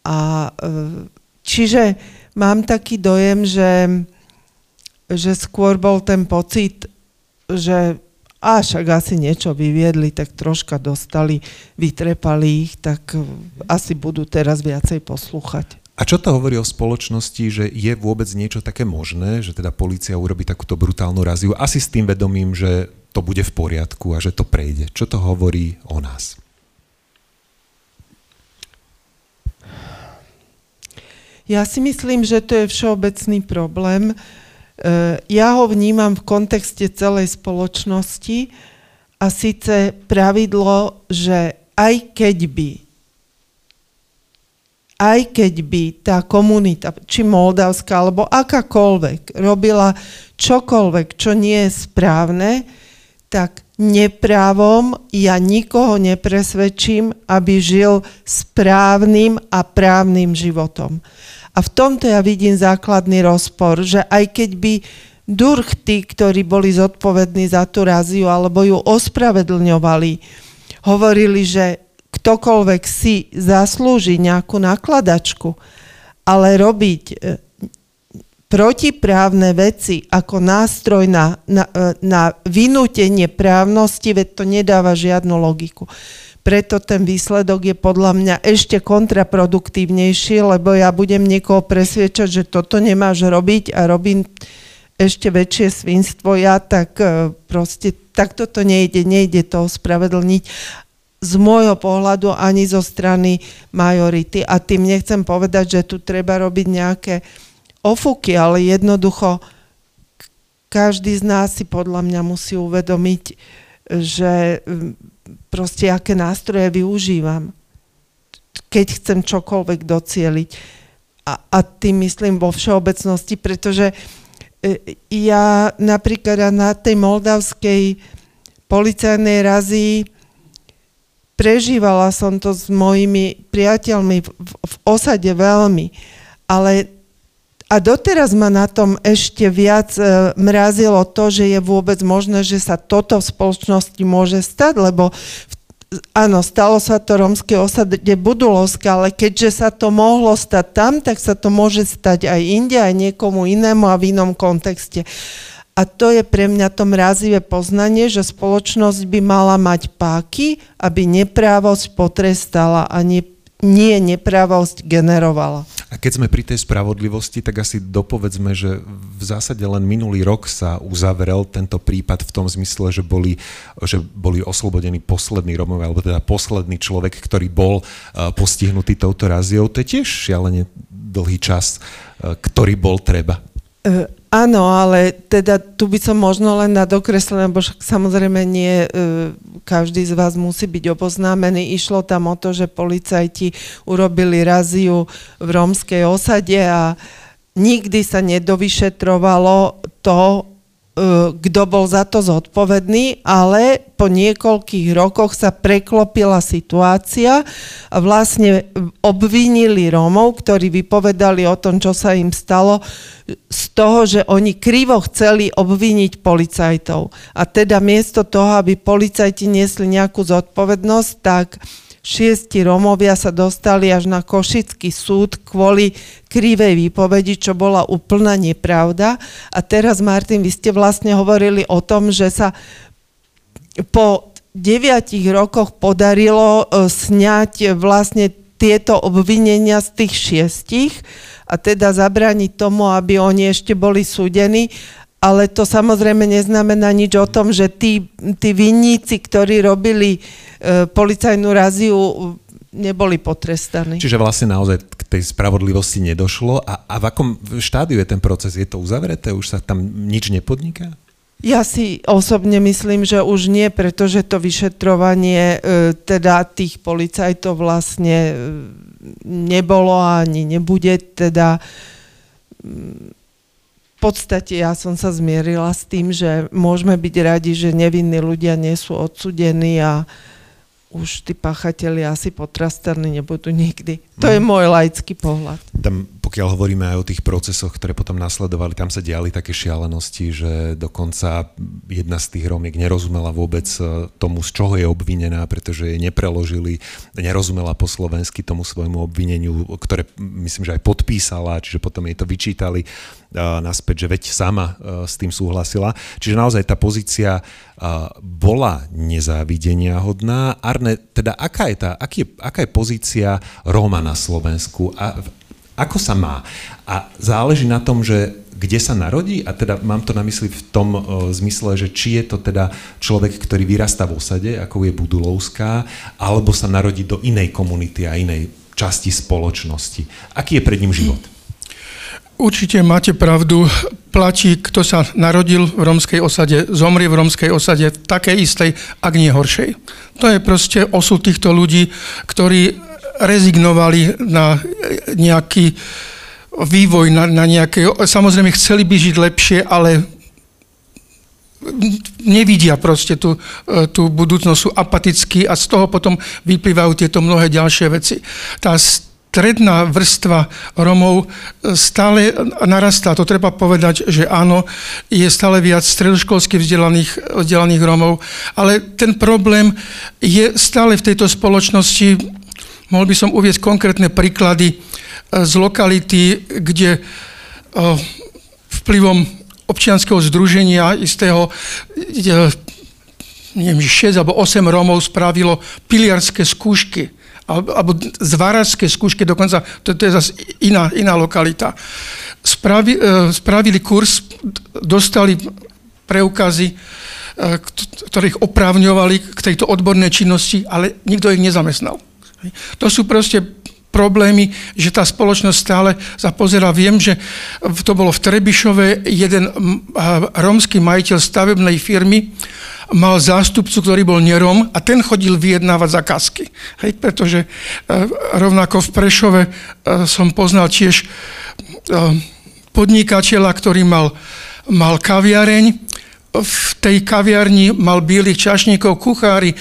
[SPEAKER 4] A, e, čiže mám taký dojem, že, že skôr bol ten pocit, že a však asi niečo vyviedli, tak troška dostali, vytrepali ich, tak asi budú teraz viacej poslúchať.
[SPEAKER 2] A čo to hovorí o spoločnosti, že je vôbec niečo také možné, že teda policia urobí takúto brutálnu raziu, asi s tým vedomím, že to bude v poriadku a že to prejde. Čo to hovorí o nás?
[SPEAKER 4] Ja si myslím, že to je všeobecný problém. E, ja ho vnímam v kontexte celej spoločnosti a síce pravidlo, že aj keď by aj keď by tá komunita, či moldavská, alebo akákoľvek, robila čokoľvek, čo nie je správne, tak neprávom ja nikoho nepresvedčím, aby žil správnym a právnym životom. A v tomto ja vidím základný rozpor, že aj keď by durchty, ktorí boli zodpovední za tú raziu alebo ju ospravedlňovali, hovorili, že ktokoľvek si zaslúži nejakú nakladačku, ale robiť e, protiprávne veci ako nástroj na, na, e, na vynútenie právnosti, veď to nedáva žiadnu logiku. Preto ten výsledok je podľa mňa ešte kontraproduktívnejší, lebo ja budem niekoho presviečať, že toto nemáš robiť a robím ešte väčšie svinstvo ja, tak e, proste takto to nejde, nejde to ospravedlniť z môjho pohľadu ani zo strany majority. A tým nechcem povedať, že tu treba robiť nejaké ofuky, ale jednoducho každý z nás si podľa mňa musí uvedomiť, že mm, proste aké nástroje využívam, keď chcem čokoľvek docieliť. A, a tým myslím vo všeobecnosti, pretože e, ja napríklad na tej moldavskej policajnej razii prežívala som to s mojimi priateľmi v, v, osade veľmi, ale a doteraz ma na tom ešte viac e, mrazilo to, že je vôbec možné, že sa toto v spoločnosti môže stať, lebo v, áno, stalo sa to romskej osade Budulovska, ale keďže sa to mohlo stať tam, tak sa to môže stať aj inde, aj niekomu inému a v inom kontexte. A to je pre mňa to mrazivé poznanie, že spoločnosť by mala mať páky, aby neprávosť potrestala a nie, nie neprávosť generovala.
[SPEAKER 2] A keď sme pri tej spravodlivosti, tak asi dopovedzme, že v zásade len minulý rok sa uzavrel tento prípad v tom zmysle, že boli, že boli oslobodení poslední Romovia, alebo teda posledný človek, ktorý bol uh, postihnutý touto raziou. To je tiež šialene dlhý čas, uh, ktorý bol treba.
[SPEAKER 4] Uh, Áno, ale teda tu by som možno len na dokreslené, lebo samozrejme nie e, každý z vás musí byť oboznámený. Išlo tam o to, že policajti urobili raziu v rómskej osade a nikdy sa nedovyšetrovalo to, kto bol za to zodpovedný, ale po niekoľkých rokoch sa preklopila situácia a vlastne obvinili Rómov, ktorí vypovedali o tom, čo sa im stalo, z toho, že oni krivo chceli obviniť policajtov. A teda miesto toho, aby policajti niesli nejakú zodpovednosť, tak šiesti Romovia sa dostali až na Košický súd kvôli krivej výpovedi, čo bola úplná nepravda. A teraz, Martin, vy ste vlastne hovorili o tom, že sa po deviatich rokoch podarilo e, sňať vlastne tieto obvinenia z tých šiestich a teda zabrániť tomu, aby oni ešte boli súdení ale to samozrejme neznamená nič o tom, že tí, tí vinníci, ktorí robili e, policajnú raziu, neboli potrestaní.
[SPEAKER 2] Čiže vlastne naozaj k tej spravodlivosti nedošlo. A, a v akom štádiu je ten proces? Je to uzavreté? Už sa tam nič nepodniká?
[SPEAKER 4] Ja si osobne myslím, že už nie, pretože to vyšetrovanie e, teda tých policajtov vlastne e, nebolo a ani nebude. Teda podstate ja som sa zmierila s tým, že môžeme byť radi, že nevinní ľudia nie sú odsudení a už tí pachatelia asi potrastaní nebudú nikdy. To je mhm. môj laický pohľad.
[SPEAKER 2] Tam, pokiaľ hovoríme aj o tých procesoch, ktoré potom nasledovali, tam sa diali také šialenosti, že dokonca jedna z tých Romiek nerozumela vôbec e, tomu, z čoho je obvinená, pretože jej nepreložili, nerozumela po slovensky tomu svojmu obvineniu, ktoré myslím, že aj podpísala, čiže potom jej to vyčítali naspäť, že veď sama s tým súhlasila. Čiže naozaj tá pozícia bola nezávidenia hodná. Arne, teda aká je, tá, aký aká je pozícia Róma na Slovensku a ako sa má? A záleží na tom, že kde sa narodí, a teda mám to na mysli v tom uh, zmysle, že či je to teda človek, ktorý vyrastá v osade, ako je Budulovská, alebo sa narodí do inej komunity a inej časti spoločnosti. Aký je pred ním život?
[SPEAKER 5] Určite máte pravdu. Platí, kto sa narodil v romskej osade, zomrie v romskej osade, takej istej, ak nie horšej. To je proste osud týchto ľudí, ktorí rezignovali na nejaký vývoj, na, na nejaké... Samozrejme, chceli by žiť lepšie, ale nevidia proste tú, tú budúcnosť, sú apatickí a z toho potom vyplývajú tieto mnohé ďalšie veci. Tá stredná vrstva Romov stále narastá. To treba povedať, že áno, je stále viac stredoškolsky vzdelaných, vzdelaných Romov, ale ten problém je stále v tejto spoločnosti, mohol by som uvieť konkrétne príklady e, z lokality, kde e, vplyvom občianského združenia istého neviem, 6 alebo 8 Rómov spravilo piliarské skúšky alebo zváračské skúšky, dokonca to, to je zase iná, iná lokalita. Spravi, e, spravili kurz, dostali preukazy, ktoré ich oprávňovali k tejto odbornej činnosti, ale nikto ich nezamestnal. To sú proste problémy, že tá spoločnosť stále sa pozera. Viem, že to bolo v Trebišove, jeden rómsky majiteľ stavebnej firmy mal zástupcu, ktorý bol nerom a ten chodil vyjednávať zakázky. Hej, pretože e, rovnako v Prešove e, som poznal tiež e, podnikateľa, ktorý mal, mal kaviareň v tej kaviarni mal bielých čašníkov, kuchári,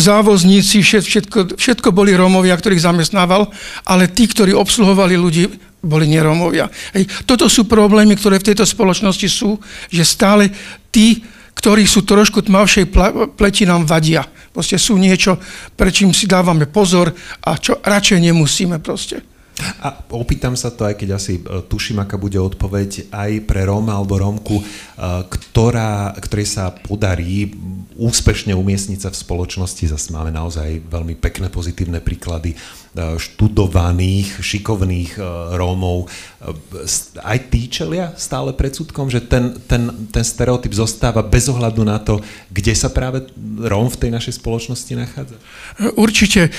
[SPEAKER 5] závozníci, všetko, všetko boli Rómovia, ktorých zamestnával, ale tí, ktorí obsluhovali ľudí, boli nerómovia. Hej. Toto sú problémy, ktoré v tejto spoločnosti sú, že stále tí, ktorí sú trošku tmavšej pleti, nám vadia. Proste sú niečo, prečím si dávame pozor a čo radšej nemusíme proste.
[SPEAKER 2] A opýtam sa to, aj keď asi e, tuším, aká bude odpoveď aj pre Róma alebo Rómku, e, ktorá, ktorej sa podarí úspešne umiestniť sa v spoločnosti. Zase máme naozaj veľmi pekné pozitívne príklady študovaných, šikovných e, Rómov, e, aj tí čelia stále predsudkom, že ten, ten, ten stereotyp zostáva bez ohľadu na to, kde sa práve Róm v tej našej spoločnosti nachádza?
[SPEAKER 5] Určite.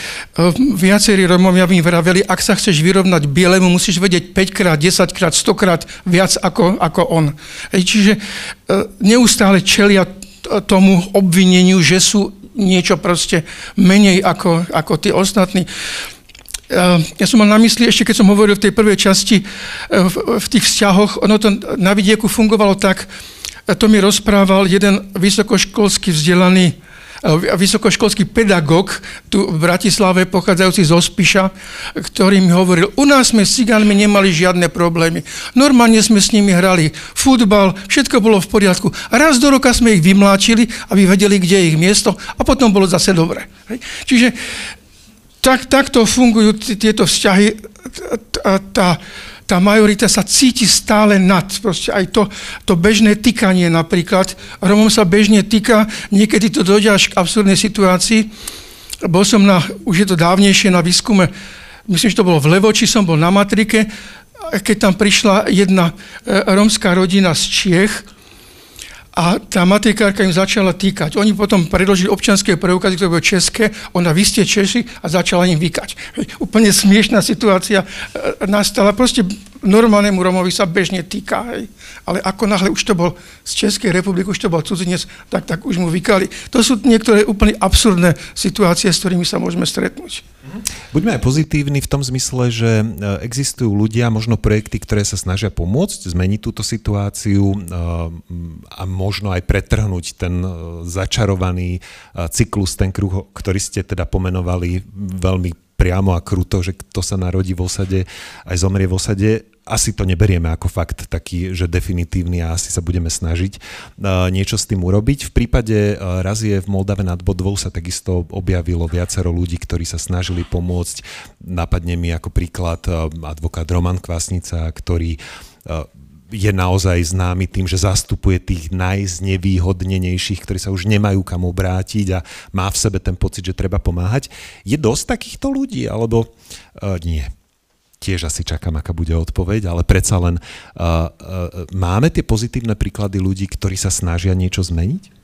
[SPEAKER 5] Viacerí Rómovia mi vraveli, ak sa chceš vyrovnať bielemu, musíš vedieť 5 krát, 10 krát, 100 krát viac ako, ako on. Čiže neustále čelia tomu obvineniu, že sú niečo proste menej ako, ako tí ostatní. Ehm, ja som mal na mysli, ešte keď som hovoril v tej prvej časti, ehm, v tých vzťahoch, ono to na vidieku fungovalo tak, to mi rozprával jeden vysokoškolský vzdelaný ehm, vysokoškolský pedagóg tu v Bratislave, pochádzajúci zo Spiša, ktorý mi hovoril, u nás sme s cigánmi nemali žiadne problémy. Normálne sme s nimi hrali futbal, všetko bolo v poriadku. A raz do roka sme ich vymláčili, aby vedeli, kde je ich miesto a potom bolo zase dobre. Čiže tak, takto fungujú tieto vzťahy. Tá, tá majorita sa cíti stále nad. Proste aj to, to bežné týkanie napríklad. Romom sa bežne týka, niekedy to dojde až k absurdnej situácii. Bol som na, už je to dávnejšie na výskume, myslím, že to bolo v Levoči, som bol na matrike, keď tam prišla jedna e, romská rodina z Čiech, a tá matrikárka im začala týkať. Oni potom predložili občanské preukazy, ktoré boli české, ona vy ste Češi a začala im vykať. Úplne smiešná situácia e, nastala. Proste normálnemu Romovi sa bežne týka. Hej. Ale ako náhle už to bol z Českej republiky, už to bol cudzinec, tak, tak už mu vykali. To sú niektoré úplne absurdné situácie, s ktorými sa môžeme stretnúť.
[SPEAKER 2] Buďme aj pozitívni v tom zmysle, že e, existujú ľudia, možno projekty, ktoré sa snažia pomôcť, zmeniť túto situáciu e, a možno aj pretrhnúť ten e, začarovaný cyklus, ten kruh, ktorý ste teda pomenovali veľmi priamo a kruto, že kto sa narodí v osade, aj zomrie v osade asi to neberieme ako fakt taký, že definitívny a asi sa budeme snažiť uh, niečo s tým urobiť. V prípade uh, Razie v Moldave nad Bodvou sa takisto objavilo viacero ľudí, ktorí sa snažili pomôcť. Napadne mi ako príklad uh, advokát Roman Kvasnica, ktorý je naozaj známy tým, že zastupuje tých najznevýhodnenejších, ktorí sa už nemajú kam obrátiť a má v sebe ten pocit, že treba pomáhať. Je dosť takýchto ľudí, alebo uh, nie? tiež asi čakám, aká bude odpoveď, ale predsa len uh, uh, máme tie pozitívne príklady ľudí, ktorí sa snažia niečo zmeniť?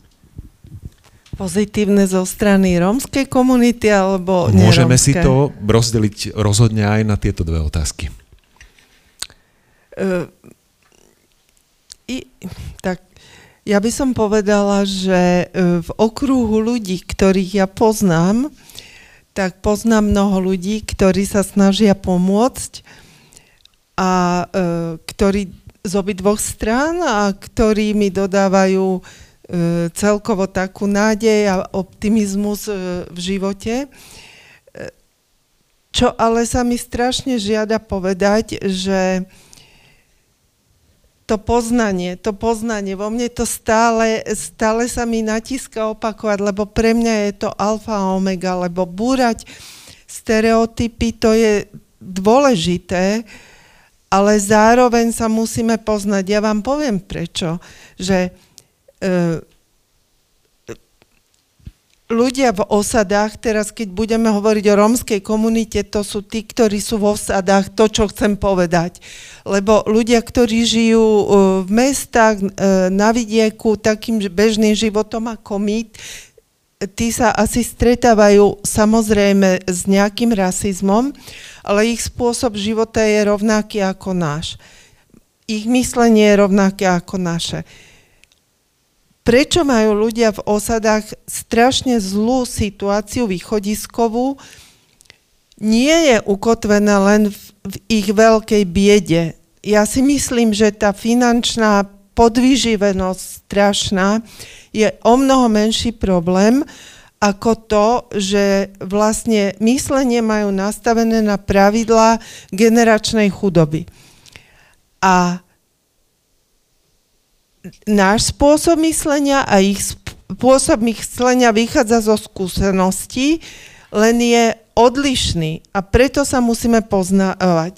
[SPEAKER 4] Pozitívne zo strany rómskej komunity alebo
[SPEAKER 2] Môžeme si to rozdeliť rozhodne aj na tieto dve otázky.
[SPEAKER 4] I, tak ja by som povedala, že v okruhu ľudí, ktorých ja poznám, tak poznám mnoho ľudí, ktorí sa snažia pomôcť a e, ktorí z obidvoch strán a ktorí mi dodávajú e, celkovo takú nádej a optimizmus e, v živote. E, čo ale sa mi strašne žiada povedať, že to poznanie, to poznanie, vo mne to stále, stále sa mi natíska opakovať, lebo pre mňa je to alfa a omega, lebo búrať stereotypy, to je dôležité, ale zároveň sa musíme poznať. Ja vám poviem prečo, že e, ľudia v osadách, teraz keď budeme hovoriť o rómskej komunite, to sú tí, ktorí sú v osadách, to, čo chcem povedať. Lebo ľudia, ktorí žijú e, v mestách, e, na vidieku, takým bežným životom ako my, tí sa asi stretávajú samozrejme s nejakým rasizmom, ale ich spôsob života je rovnaký ako náš. Ich myslenie je rovnaké ako naše. Prečo majú ľudia v osadách strašne zlú situáciu východiskovú, nie je ukotvené len v, v ich veľkej biede. Ja si myslím, že tá finančná podvyživenosť strašná je o mnoho menší problém ako to, že vlastne myslenie majú nastavené na pravidlá generačnej chudoby. A náš spôsob myslenia a ich spôsob myslenia vychádza zo skúseností, len je odlišný a preto sa musíme poznávať.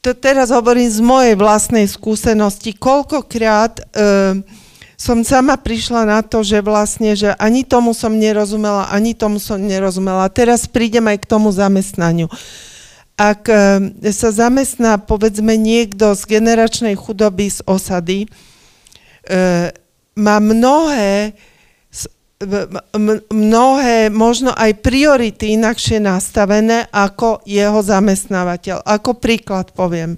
[SPEAKER 4] To teraz hovorím z mojej vlastnej skúsenosti. Koľkokrát e, som sama prišla na to, že vlastne, že ani tomu som nerozumela, ani tomu som nerozumela. Teraz prídem aj k tomu zamestnaniu. Ak e, sa zamestná, povedzme, niekto z generačnej chudoby z osady, má mnohé, mnohé, možno aj priority inakšie nastavené ako jeho zamestnávateľ. Ako príklad poviem.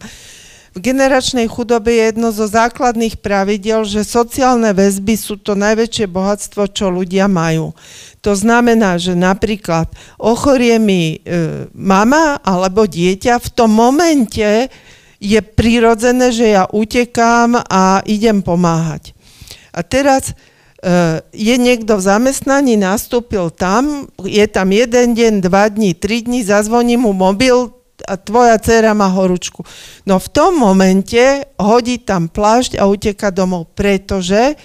[SPEAKER 4] V generačnej chudobe je jedno zo základných pravidel, že sociálne väzby sú to najväčšie bohatstvo, čo ľudia majú. To znamená, že napríklad ochorie mi e, mama alebo dieťa, v tom momente je prirodzené, že ja utekám a idem pomáhať. A teraz e, je niekto v zamestnaní, nastúpil tam, je tam jeden deň, dva dní, tri dní, zazvoní mu mobil, a tvoja dcera má horúčku. No v tom momente hodí tam plášť a uteka domov, pretože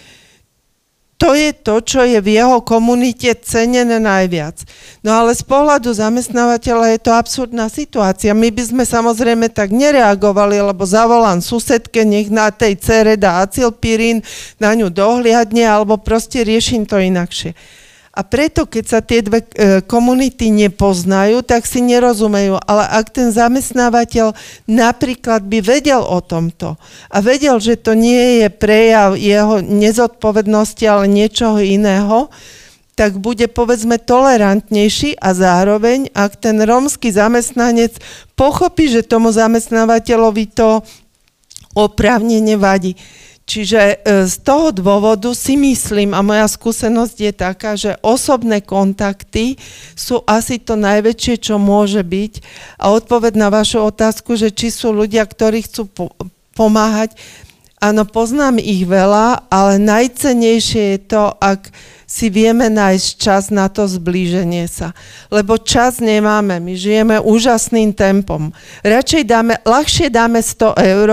[SPEAKER 4] to je to, čo je v jeho komunite cenené najviac. No ale z pohľadu zamestnávateľa je to absurdná situácia. My by sme samozrejme tak nereagovali, lebo zavolám susedke, nech na tej cere dá acilpirín, na ňu dohliadne, alebo proste riešim to inakšie. A preto, keď sa tie dve e, komunity nepoznajú, tak si nerozumejú. Ale ak ten zamestnávateľ napríklad by vedel o tomto a vedel, že to nie je prejav jeho nezodpovednosti, ale niečoho iného, tak bude povedzme tolerantnejší a zároveň, ak ten rómsky zamestnanec pochopí, že tomu zamestnávateľovi to oprávnene vadí. Čiže e, z toho dôvodu si myslím, a moja skúsenosť je taká, že osobné kontakty sú asi to najväčšie, čo môže byť. A odpoved na vašu otázku, že či sú ľudia, ktorí chcú po- pomáhať, áno, poznám ich veľa, ale najcenejšie je to, ak si vieme nájsť čas na to zblíženie sa. Lebo čas nemáme, my žijeme úžasným tempom. Radšej dáme, ľahšie dáme 100 eur,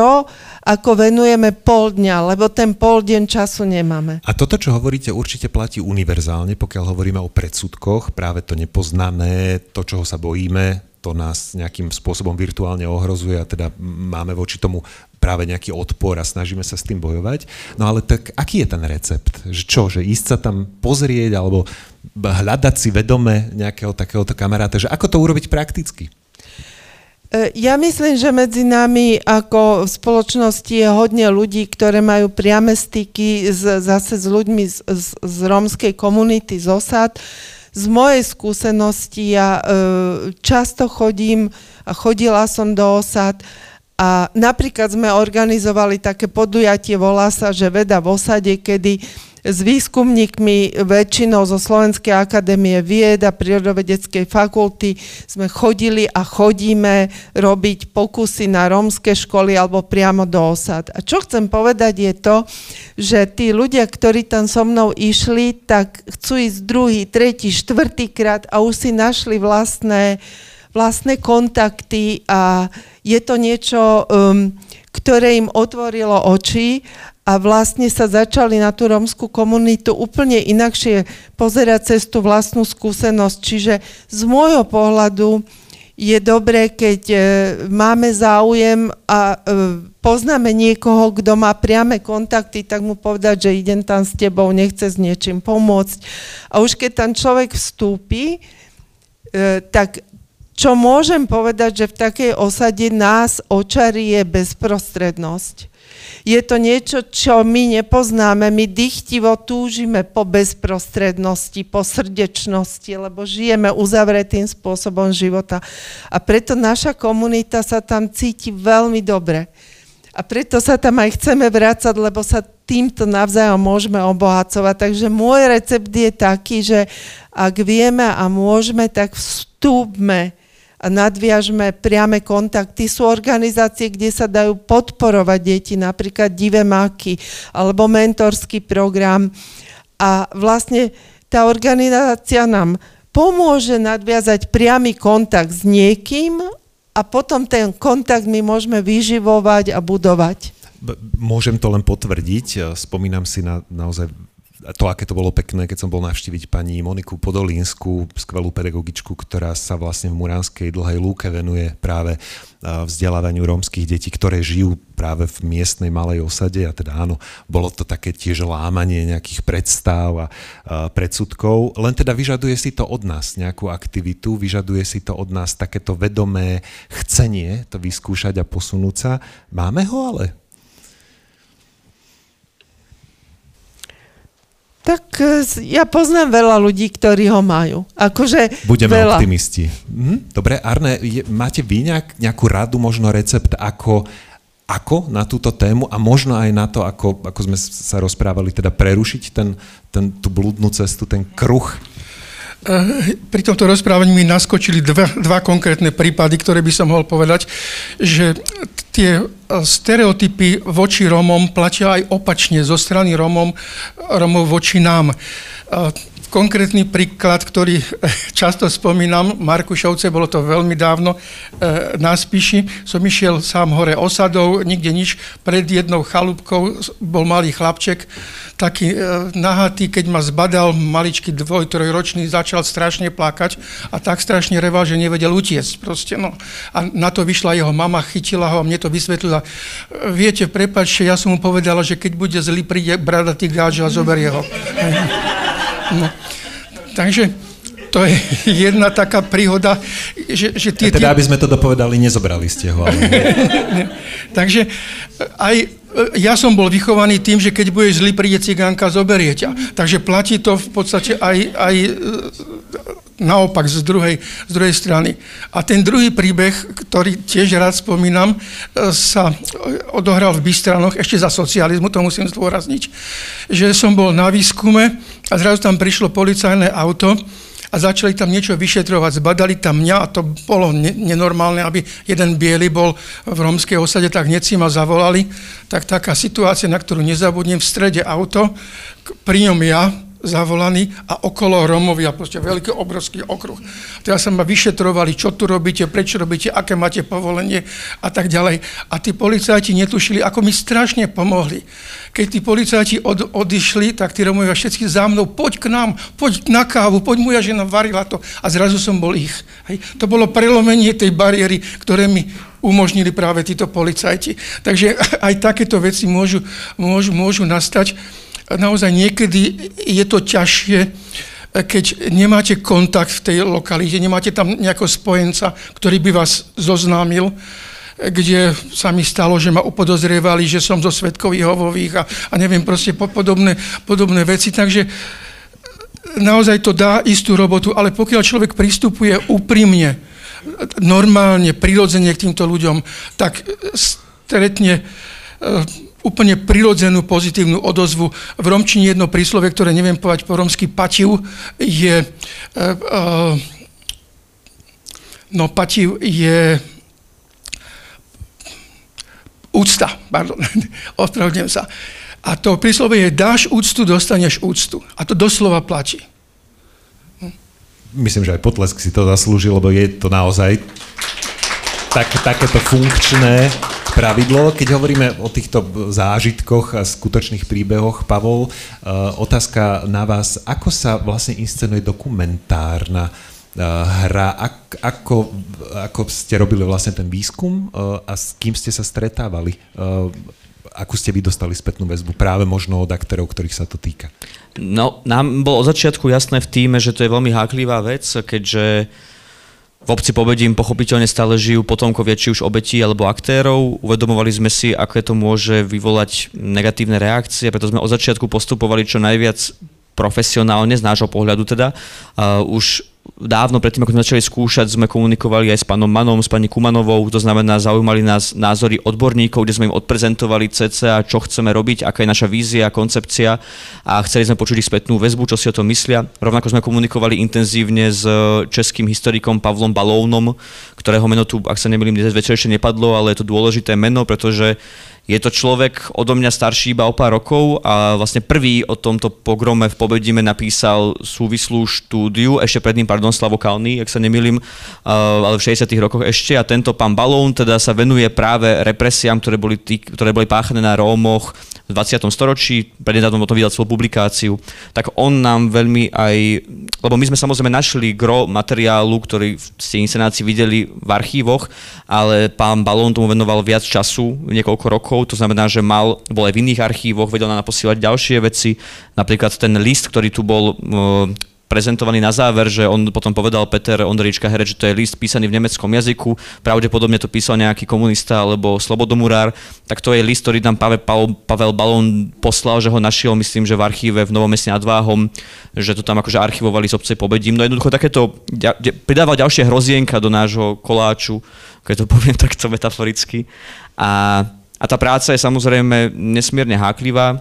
[SPEAKER 4] ako venujeme pol dňa, lebo ten pol deň času nemáme.
[SPEAKER 2] A toto, čo hovoríte, určite platí univerzálne, pokiaľ hovoríme o predsudkoch, práve to nepoznané, to, čoho sa bojíme, to nás nejakým spôsobom virtuálne ohrozuje a teda máme voči tomu práve nejaký odpor a snažíme sa s tým bojovať. No ale tak aký je ten recept? Že čo, že ísť sa tam pozrieť alebo hľadať si vedome nejakého takéhoto kamaráta, že ako to urobiť prakticky?
[SPEAKER 4] E, ja myslím, že medzi nami ako v spoločnosti je hodne ľudí, ktoré majú priame styky z, zase s ľuďmi z, z, z rómskej komunity, z osad. Z mojej skúsenosti ja e, často chodím a chodila som do osad A napríklad sme organizovali také podujatie, volá sa, že veda v osade, kedy s výskumníkmi väčšinou zo Slovenskej akadémie vied a prírodovedeckej fakulty sme chodili a chodíme robiť pokusy na rómske školy alebo priamo do osad. A čo chcem povedať je to, že tí ľudia, ktorí tam so mnou išli, tak chcú ísť druhý, tretí, štvrtý krát a už si našli vlastné, vlastné kontakty a je to niečo, um, ktoré im otvorilo oči a vlastne sa začali na tú rómskú komunitu úplne inakšie pozerať cez tú vlastnú skúsenosť. Čiže z môjho pohľadu je dobré, keď e, máme záujem a e, poznáme niekoho, kto má priame kontakty, tak mu povedať, že idem tam s tebou, nechce s niečím pomôcť. A už keď tam človek vstúpi, e, tak čo môžem povedať, že v takej osade nás očarí je bezprostrednosť je to niečo, čo my nepoznáme. My dychtivo túžime po bezprostrednosti, po srdečnosti, lebo žijeme uzavretým spôsobom života. A preto naša komunita sa tam cíti veľmi dobre. A preto sa tam aj chceme vrácať, lebo sa týmto navzájom môžeme obohacovať. Takže môj recept je taký, že ak vieme a môžeme, tak vstúpme nadviažme priame kontakty. Sú organizácie, kde sa dajú podporovať deti, napríklad Divé máky alebo mentorský program. A vlastne tá organizácia nám pomôže nadviazať priamy kontakt s niekým a potom ten kontakt my môžeme vyživovať a budovať.
[SPEAKER 2] Môžem to len potvrdiť. Spomínam si na naozaj to, aké to bolo pekné, keď som bol navštíviť pani Moniku Podolínsku, skvelú pedagogičku, ktorá sa vlastne v Muránskej dlhej lúke venuje práve vzdelávaniu rómskych detí, ktoré žijú práve v miestnej malej osade a teda áno, bolo to také tiež lámanie nejakých predstav a predsudkov, len teda vyžaduje si to od nás nejakú aktivitu, vyžaduje si to od nás takéto vedomé chcenie to vyskúšať a posunúť sa. Máme ho ale?
[SPEAKER 4] Tak e, ja poznám veľa ľudí, ktorí ho majú. Akože
[SPEAKER 2] Budeme
[SPEAKER 4] veľa.
[SPEAKER 2] optimisti. Hm? Dobre, Arne, je, máte vy nejak, nejakú radu, možno recept, ako, ako na túto tému a možno aj na to, ako, ako sme sa rozprávali, teda prerušiť ten, ten, tú blúdnu cestu, ten kruh
[SPEAKER 5] pri tomto rozprávaní mi naskočili dva, dva konkrétne prípady, ktoré by som mohol povedať, že tie eh, stereotypy voči Romom platia aj opačne zo strany Romom, Romov voči nám. Konkrétny príklad, ktorý často spomínam, Markušovce, bolo to veľmi dávno, na Spiši, som išiel sám hore osadou, nikde nič, pred jednou chalúbkou bol malý chlapček, taký nahatý, keď ma zbadal, maličký dvoj, trojročný, začal strašne plakať a tak strašne reval, že nevedel utiecť. Proste, no. A na to vyšla jeho mama, chytila ho a mne to vysvetlila. Viete, prepačte, ja som mu povedala, že keď bude zlý, príde bradatý gáč a zoberie ho. No. Takže to je jedna taká príhoda, že, že
[SPEAKER 2] tie... A teda, aby sme to dopovedali, nezobrali ste ho. Ale...
[SPEAKER 5] Takže aj ja som bol vychovaný tým, že keď budeš zlý, príde cigánka, zoberie ťa. Takže platí to v podstate aj, aj e, naopak z druhej, z druhej strany. A ten druhý príbeh, ktorý tiež rád spomínam, e, sa odohral v Bystranoch, ešte za socializmu, to musím zdôrazniť, že som bol na výskume a zrazu tam prišlo policajné auto a začali tam niečo vyšetrovať. Zbadali tam mňa a to bolo nenormálne, aby jeden biely bol v romskej osade, tak hneď ma zavolali. Tak taká situácia, na ktorú nezabudnem, v strede auto, pri ňom ja, zavolaní a okolo Romovia, proste veľký, obrovský okruh. Teraz sa ma vyšetrovali, čo tu robíte, prečo robíte, aké máte povolenie a tak ďalej. A tí policajti netušili, ako mi strašne pomohli. Keď tí policajti od, odišli, tak tí Romovia všetci za mnou, poď k nám, poď na kávu, poď moja žena varila to. A zrazu som bol ich. Hej. To bolo prelomenie tej bariéry, ktoré mi umožnili práve títo policajti. Takže aj takéto veci môžu, môžu, môžu nastať naozaj niekedy je to ťažšie, keď nemáte kontakt v tej lokalite, nemáte tam nejakého spojenca, ktorý by vás zoznámil, kde sa mi stalo, že ma upodozrievali, že som zo Svetkových hovových a, a neviem, proste podobné, podobné veci. Takže naozaj to dá istú robotu, ale pokiaľ človek pristupuje úprimne, normálne, prirodzene k týmto ľuďom, tak stretne úplne prirodzenú pozitívnu odozvu. V romčine jedno príslovie, ktoré neviem povedať po romsky, pačiv, je... No, pačiv je úcta, pardon, ospravedlňujem sa. A to príslovie je, dáš úctu, dostaneš úctu. A to doslova platí.
[SPEAKER 2] Myslím, že aj potlesk si to zaslúžil, lebo je to naozaj tak, takéto funkčné pravidlo. Keď hovoríme o týchto zážitkoch a skutočných príbehoch, Pavol, uh, otázka na vás, ako sa vlastne inscenuje dokumentárna uh, hra, ak, ako, ako ste robili vlastne ten výskum uh, a s kým ste sa stretávali? akú ste vy dostali spätnú väzbu práve možno od aktérov, ktorých sa to týka?
[SPEAKER 3] No, nám bolo od začiatku jasné v týme, že to je veľmi háklivá vec, keďže v obci Pobedím pochopiteľne stále žijú potomkovia či už obetí alebo aktérov. Uvedomovali sme si, aké to môže vyvolať negatívne reakcie, preto sme od začiatku postupovali čo najviac profesionálne, z nášho pohľadu teda. Uh, už dávno predtým, ako sme začali skúšať, sme komunikovali aj s pánom Manom, s pani Kumanovou, to znamená, zaujímali nás názory odborníkov, kde sme im odprezentovali CCA, čo chceme robiť, aká je naša vízia, koncepcia a chceli sme počuť ich spätnú väzbu, čo si o tom myslia. Rovnako sme komunikovali intenzívne s českým historikom Pavlom Balónom, ktorého meno tu, ak sa nemýlim, dnes večer ešte nepadlo, ale je to dôležité meno, pretože je to človek odo mňa starší iba o pár rokov a vlastne prvý o tomto pogrome v Pobedime napísal súvislú štúdiu, ešte pred ním, pardon, Slavo Kalný, ak sa nemýlim, ale v 60 rokoch ešte. A tento pán Balón teda sa venuje práve represiám, ktoré boli, tý, ktoré boli páchané na Rómoch v 20. storočí, prednedávnom o tom vydal svoju publikáciu, tak on nám veľmi aj, lebo my sme samozrejme našli gro materiálu, ktorý ste inscenácii videli v archívoch, ale pán Balón tomu venoval viac času, niekoľko rokov rokov, to znamená, že mal, bol aj v iných archívoch, vedel nám naposielať ďalšie veci, napríklad ten list, ktorý tu bol prezentovaný na záver, že on potom povedal Peter Ondríčka Herec, že to je list písaný v nemeckom jazyku, pravdepodobne to písal nejaký komunista alebo slobodomurár, tak to je list, ktorý nám Pavel, Pavel Balón poslal, že ho našiel, myslím, že v archíve v Novom meste nad Váhom, že to tam akože archivovali z obcej Pobedím. No jednoducho takéto pridával ďalšie hrozienka do nášho koláču, keď to poviem takto metaforicky. A a tá práca je samozrejme nesmierne háklivá.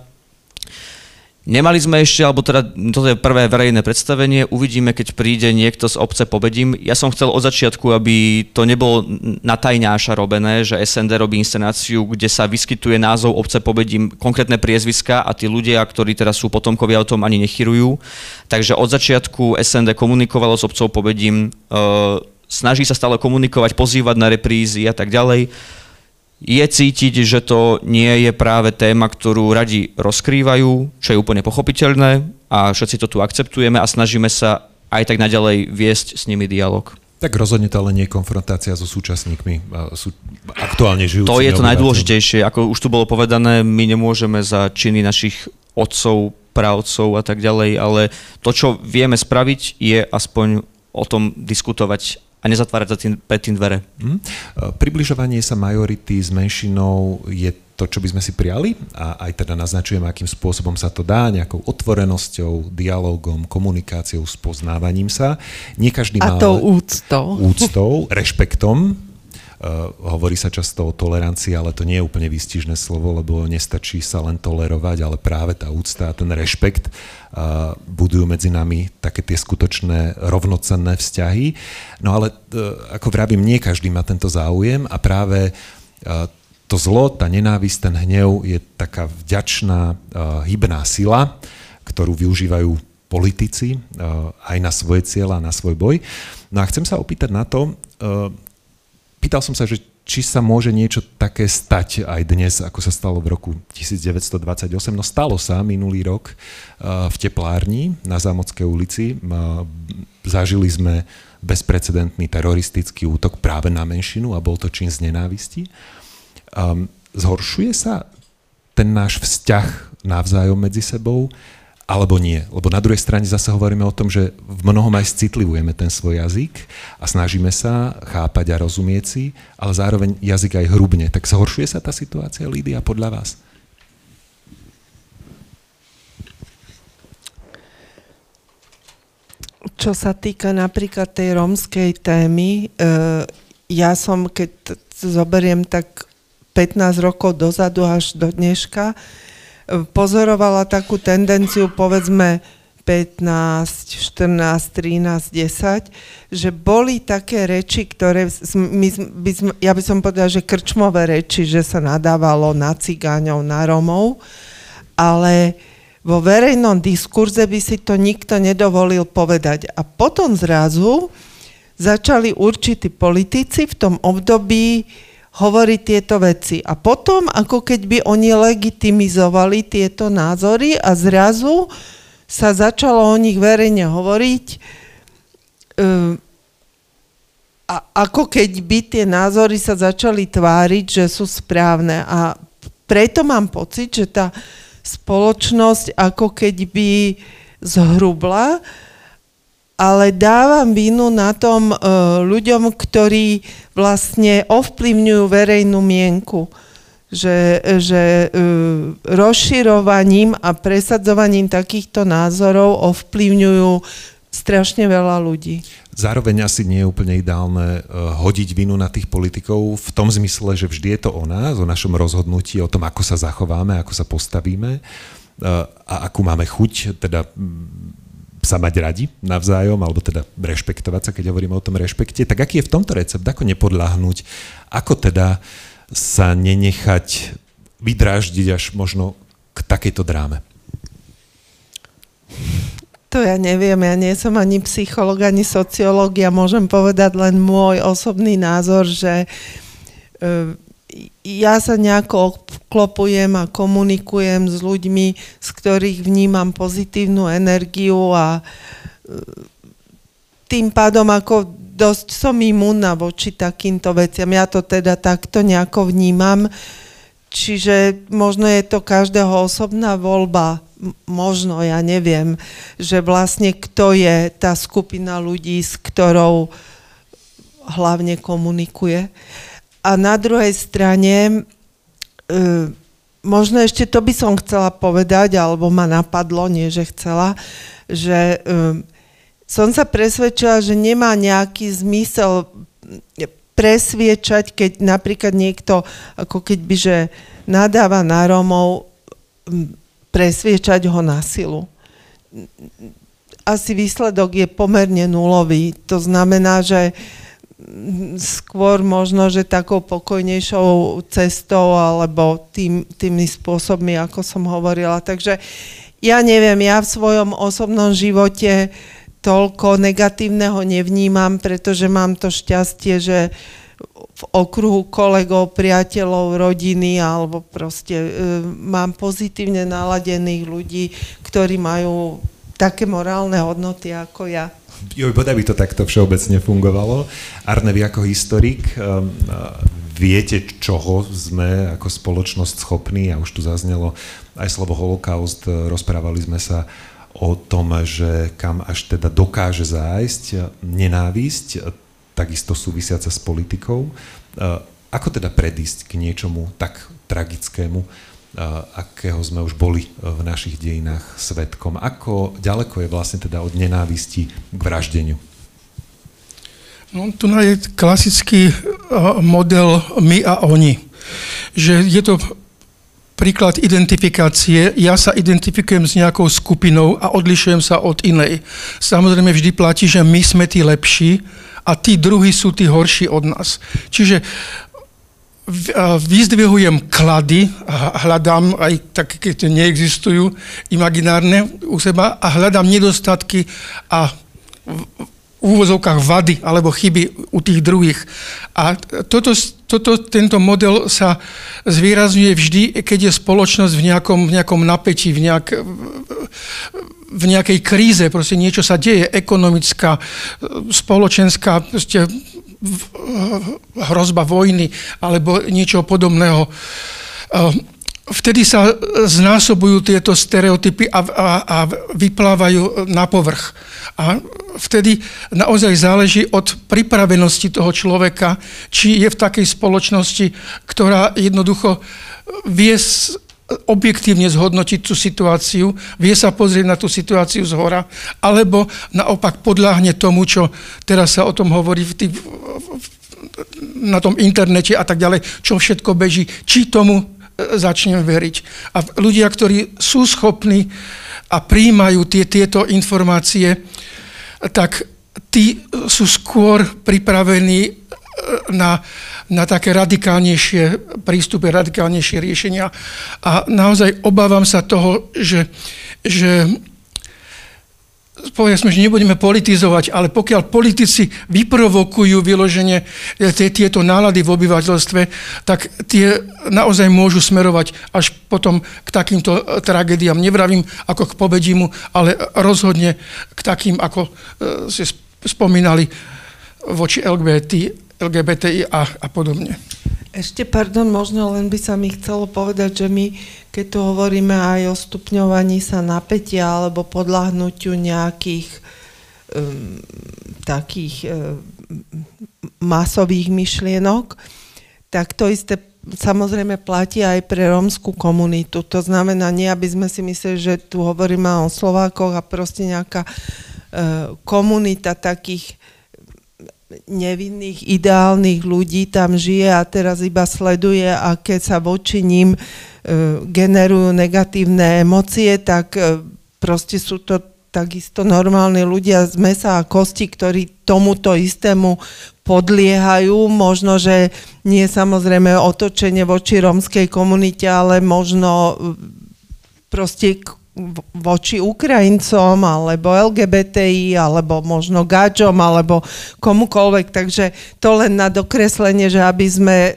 [SPEAKER 3] Nemali sme ešte, alebo teda toto je prvé verejné predstavenie, uvidíme, keď príde niekto z obce Pobedím. Ja som chcel od začiatku, aby to nebolo na tajňáša robené, že SND robí inscenáciu, kde sa vyskytuje názov obce Pobedím, konkrétne priezviska a tí ľudia, ktorí teraz sú potomkovia, o tom ani nechyrujú. Takže od začiatku SND komunikovalo s obcov Pobedím, e, snaží sa stále komunikovať, pozývať na reprízy a tak ďalej je cítiť, že to nie je práve téma, ktorú radi rozkrývajú, čo je úplne pochopiteľné a všetci to tu akceptujeme a snažíme sa aj tak naďalej viesť s nimi dialog.
[SPEAKER 2] Tak rozhodne to ale nie je konfrontácia so súčasníkmi, sú aktuálne žijúcimi.
[SPEAKER 3] To je to najdôležitejšie. Ako už tu bolo povedané, my nemôžeme za činy našich otcov, právcov a tak ďalej, ale to, čo vieme spraviť, je aspoň o tom diskutovať a nezatvárať za tým, pred tým dvere. Mm.
[SPEAKER 2] Približovanie sa majority s menšinou je to, čo by sme si prijali a aj teda naznačujeme, akým spôsobom sa to dá, nejakou otvorenosťou, dialogom, komunikáciou, spoznávaním sa. Nie každý
[SPEAKER 4] a
[SPEAKER 2] má...
[SPEAKER 4] tou úctou.
[SPEAKER 2] Úctou, rešpektom, hovorí sa často o tolerancii, ale to nie je úplne výstižné slovo, lebo nestačí sa len tolerovať, ale práve tá úcta a ten rešpekt uh, budujú medzi nami také tie skutočné rovnocenné vzťahy. No ale uh, ako vravím, nie každý má tento záujem a práve to zlo, tá nenávisť, ten hnev je taká vďačná hybná sila, ktorú využívajú politici aj na svoje cieľa, na svoj boj. No a chcem sa opýtať na to, pýtal som sa, že či sa môže niečo také stať aj dnes, ako sa stalo v roku 1928. No stalo sa minulý rok uh, v teplárni na Zámodskej ulici. Uh, zažili sme bezprecedentný teroristický útok práve na menšinu a bol to čin z nenávisti. Um, zhoršuje sa ten náš vzťah navzájom medzi sebou? Alebo nie. Lebo na druhej strane zase hovoríme o tom, že v mnohom aj citlivujeme ten svoj jazyk a snažíme sa chápať a rozumieť si, ale zároveň jazyk aj hrubne. Tak zhoršuje sa tá situácia, Lídia, podľa vás?
[SPEAKER 4] čo sa týka napríklad tej rómskej témy, ja som, keď zoberiem tak 15 rokov dozadu až do dneška, pozorovala takú tendenciu, povedzme, 15, 14, 13, 10, že boli také reči, ktoré, my, by sme, ja by som povedala, že krčmové reči, že sa nadávalo na cigáňov, na Romov, ale vo verejnom diskurze by si to nikto nedovolil povedať. A potom zrazu začali určití politici v tom období hovoriť tieto veci. A potom, ako keď by oni legitimizovali tieto názory a zrazu sa začalo o nich verejne hovoriť, uh, a ako keď by tie názory sa začali tváriť, že sú správne. A preto mám pocit, že tá spoločnosť ako keď by zhrubla, ale dávam vinu na tom uh, ľuďom, ktorí vlastne ovplyvňujú verejnú mienku že, že uh, rozširovaním a presadzovaním takýchto názorov ovplyvňujú strašne veľa ľudí.
[SPEAKER 2] Zároveň asi nie je úplne ideálne uh, hodiť vinu na tých politikov v tom zmysle, že vždy je to o nás, o našom rozhodnutí, o tom, ako sa zachováme, ako sa postavíme a akú máme chuť, teda sa mať radi navzájom, alebo teda rešpektovať sa, keď hovoríme o tom rešpekte. Tak aký je v tomto recept? Ako nepodľahnúť? Ako teda sa nenechať vydráždiť až možno k takejto dráme?
[SPEAKER 4] To ja neviem, ja nie som ani psycholog, ani sociológ, ja môžem povedať len môj osobný názor, že e, ja sa nejako klopujem a komunikujem s ľuďmi, z ktorých vnímam pozitívnu energiu a e, tým pádom ako dosť som imúnna voči takýmto veciam. Ja to teda takto nejako vnímam. Čiže možno je to každého osobná voľba, možno, ja neviem, že vlastne kto je tá skupina ľudí, s ktorou hlavne komunikuje. A na druhej strane, e, možno ešte to by som chcela povedať, alebo ma napadlo, nie že chcela, že e, som sa presvedčila, že nemá nejaký zmysel presviečať, keď napríklad niekto, ako keď by, že nadáva na Rómov, presviečať ho na silu. Asi výsledok je pomerne nulový. To znamená, že skôr možno, že takou pokojnejšou cestou alebo tým, tými spôsobmi, ako som hovorila. Takže ja neviem, ja v svojom osobnom živote toľko negatívneho nevnímam, pretože mám to šťastie, že v okruhu kolegov, priateľov, rodiny alebo proste e, mám pozitívne naladených ľudí, ktorí majú také morálne hodnoty ako ja.
[SPEAKER 2] Jo, bodaj by to takto všeobecne fungovalo. Arne, vy ako historik um, viete, čoho sme ako spoločnosť schopní, a už tu zaznelo aj slovo holokaust, rozprávali sme sa o tom, že kam až teda dokáže zájsť nenávisť, takisto súvisiaca s politikou. Ako teda predísť k niečomu tak tragickému, akého sme už boli v našich dejinách svetkom? Ako ďaleko je vlastne teda od nenávisti k vraždeniu?
[SPEAKER 5] No, tu je klasický model my a oni. Že je to príklad identifikácie. Ja sa identifikujem s nejakou skupinou a odlišujem sa od inej. Samozrejme vždy platí, že my sme tí lepší a tí druhí sú tí horší od nás. Čiže vyzdvihujem klady hľadám, aj také, keď neexistujú, imaginárne u seba a hľadám nedostatky a úvozovkách vady alebo chyby u tých druhých. A toto, toto, tento model sa zvýrazňuje vždy, keď je spoločnosť v nejakom, v nejakom napätí, v, nejak, v nejakej kríze, proste niečo sa deje, ekonomická, spoločenská, proste hrozba vojny alebo niečo podobného vtedy sa znásobujú tieto stereotypy a, a, a vyplávajú na povrch. A vtedy naozaj záleží od pripravenosti toho človeka, či je v takej spoločnosti, ktorá jednoducho vie objektívne zhodnotiť tú situáciu, vie sa pozrieť na tú situáciu z hora, alebo naopak podľahne tomu, čo teraz sa o tom hovorí v tý, na tom internete a tak ďalej, čo všetko beží, či tomu e, začnem veriť. A ľudia, ktorí sú schopní a príjmajú tie, tieto informácie, tak tí sú skôr pripravení na, na také radikálnejšie prístupy, radikálnejšie riešenia. A naozaj obávam sa toho, že, že povedzme, že nebudeme politizovať, ale pokiaľ politici vyprovokujú vyloženie e, tieto nálady v obyvateľstve, tak tie naozaj môžu smerovať až potom k takýmto e, tragédiám. Nevravím ako k pobedímu, ale rozhodne k takým, ako ste spomínali voči LGBT, LGBTI a, a podobne.
[SPEAKER 4] Ešte, pardon, možno len by sa mi chcelo povedať, že my, keď tu hovoríme aj o stupňovaní sa napätia alebo podľahnutiu nejakých um, takých um, masových myšlienok, tak to isté samozrejme platí aj pre rómskú komunitu. To znamená, nie aby sme si mysleli, že tu hovoríme o Slovákoch a proste nejaká uh, komunita takých nevinných, ideálnych ľudí tam žije a teraz iba sleduje a keď sa voči ním e, generujú negatívne emócie, tak e, proste sú to takisto normálni ľudia z mesa a kosti, ktorí tomuto istému podliehajú. Možno, že nie samozrejme otočenie voči rómskej komunite, ale možno e, proste voči Ukrajincom, alebo LGBTI, alebo možno gáčom, alebo komukoľvek. Takže to len na dokreslenie, že aby sme e,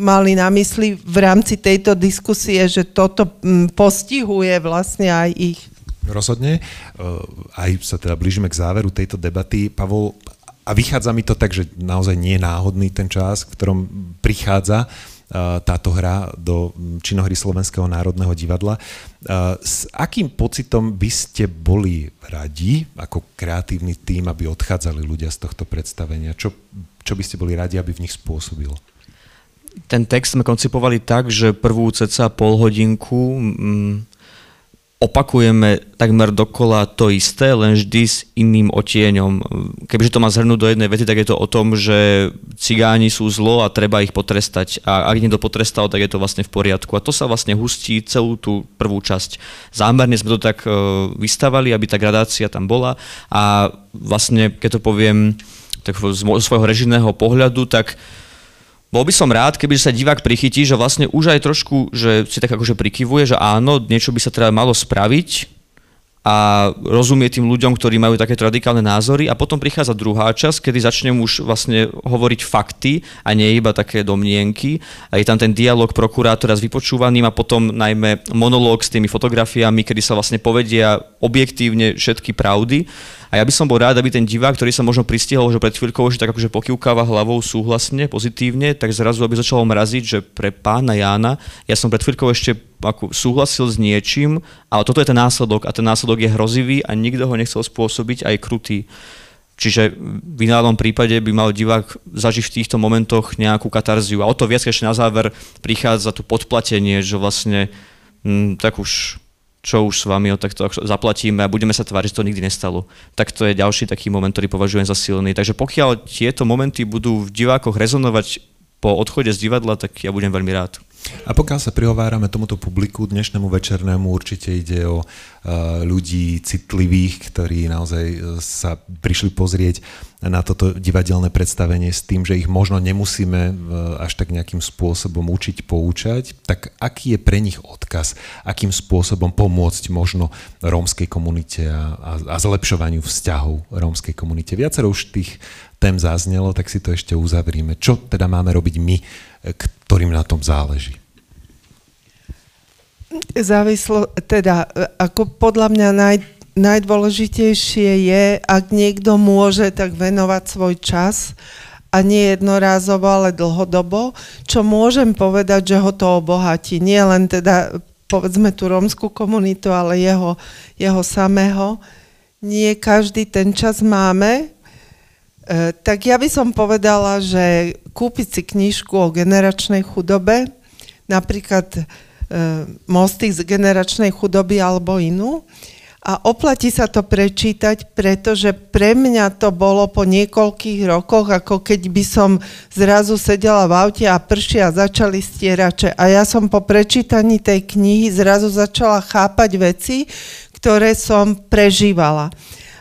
[SPEAKER 4] mali na mysli v rámci tejto diskusie, že toto postihuje vlastne aj ich.
[SPEAKER 2] Rozhodne. E, aj sa teda blížime k záveru tejto debaty. Pavol, a vychádza mi to tak, že naozaj nie je náhodný ten čas, v ktorom prichádza táto hra do činohry Slovenského národného divadla. S akým pocitom by ste boli radi, ako kreatívny tým, aby odchádzali ľudia z tohto predstavenia? Čo, čo by ste boli radi, aby v nich spôsobil?
[SPEAKER 3] Ten text sme koncipovali tak, že prvú ceca pol hodinku opakujeme takmer dokola to isté, len vždy s iným otieňom. Kebyže to má zhrnúť do jednej vety, tak je to o tom, že cigáni sú zlo a treba ich potrestať. A ak niekto potrestal, tak je to vlastne v poriadku. A to sa vlastne hustí celú tú prvú časť. Zámerne sme to tak e, vystavali, aby tá gradácia tam bola. A vlastne, keď to poviem tak z svojho režijného pohľadu, tak bol by som rád, keby sa divák prichytí, že vlastne už aj trošku, že si tak akože prikyvuje, že áno, niečo by sa teda malo spraviť a rozumie tým ľuďom, ktorí majú takéto radikálne názory a potom prichádza druhá časť, kedy začnem už vlastne hovoriť fakty a nie iba také domnienky. A je tam ten dialog prokurátora s vypočúvaným a potom najmä monológ s tými fotografiami, kedy sa vlastne povedia objektívne všetky pravdy a ja by som bol rád, aby ten divák, ktorý sa možno pristihol, že pred chvíľkou že tak akože pokývkáva hlavou súhlasne, pozitívne, tak zrazu aby začalo mraziť, že pre pána Jána, ja som pred chvíľkou ešte ako súhlasil s niečím, ale toto je ten následok a ten následok je hrozivý a nikto ho nechcel spôsobiť aj krutý. Čiže v ideálnom prípade by mal divák zažiť v týchto momentoch nejakú katarziu. A o to viac ešte na záver prichádza tu podplatenie, že vlastne m, mm, tak už čo už s vami, tak to zaplatíme a budeme sa tváriť, že to nikdy nestalo. Tak to je ďalší taký moment, ktorý považujem za silný. Takže pokiaľ tieto momenty budú v divákoch rezonovať po odchode z divadla, tak ja budem veľmi rád.
[SPEAKER 2] A pokiaľ sa prihovárame tomuto publiku dnešnému večernému, určite ide o uh, ľudí citlivých, ktorí naozaj e, sa prišli pozrieť na toto divadelné predstavenie s tým, že ich možno nemusíme uh, až tak nejakým spôsobom učiť, poučať, tak aký je pre nich odkaz, akým spôsobom pomôcť možno rómskej komunite a, a, a zlepšovaniu vzťahov rómskej komunite. Viacero už tých tém zaznelo, tak si to ešte uzavrieme. Čo teda máme robiť my, ktorým na tom záleží?
[SPEAKER 4] Závislo, teda, ako podľa mňa naj, najdôležitejšie je, ak niekto môže, tak venovať svoj čas a nie jednorázovo, ale dlhodobo, čo môžem povedať, že ho to obohatí. Nie len teda, povedzme, tú rómskú komunitu, ale jeho, jeho samého. Nie každý ten čas máme, tak ja by som povedala, že kúpiť si knižku o generačnej chudobe, napríklad mosty z generačnej chudoby alebo inú. A oplatí sa to prečítať, pretože pre mňa to bolo po niekoľkých rokoch, ako keď by som zrazu sedela v aute a prši a začali stierače. A ja som po prečítaní tej knihy zrazu začala chápať veci, ktoré som prežívala.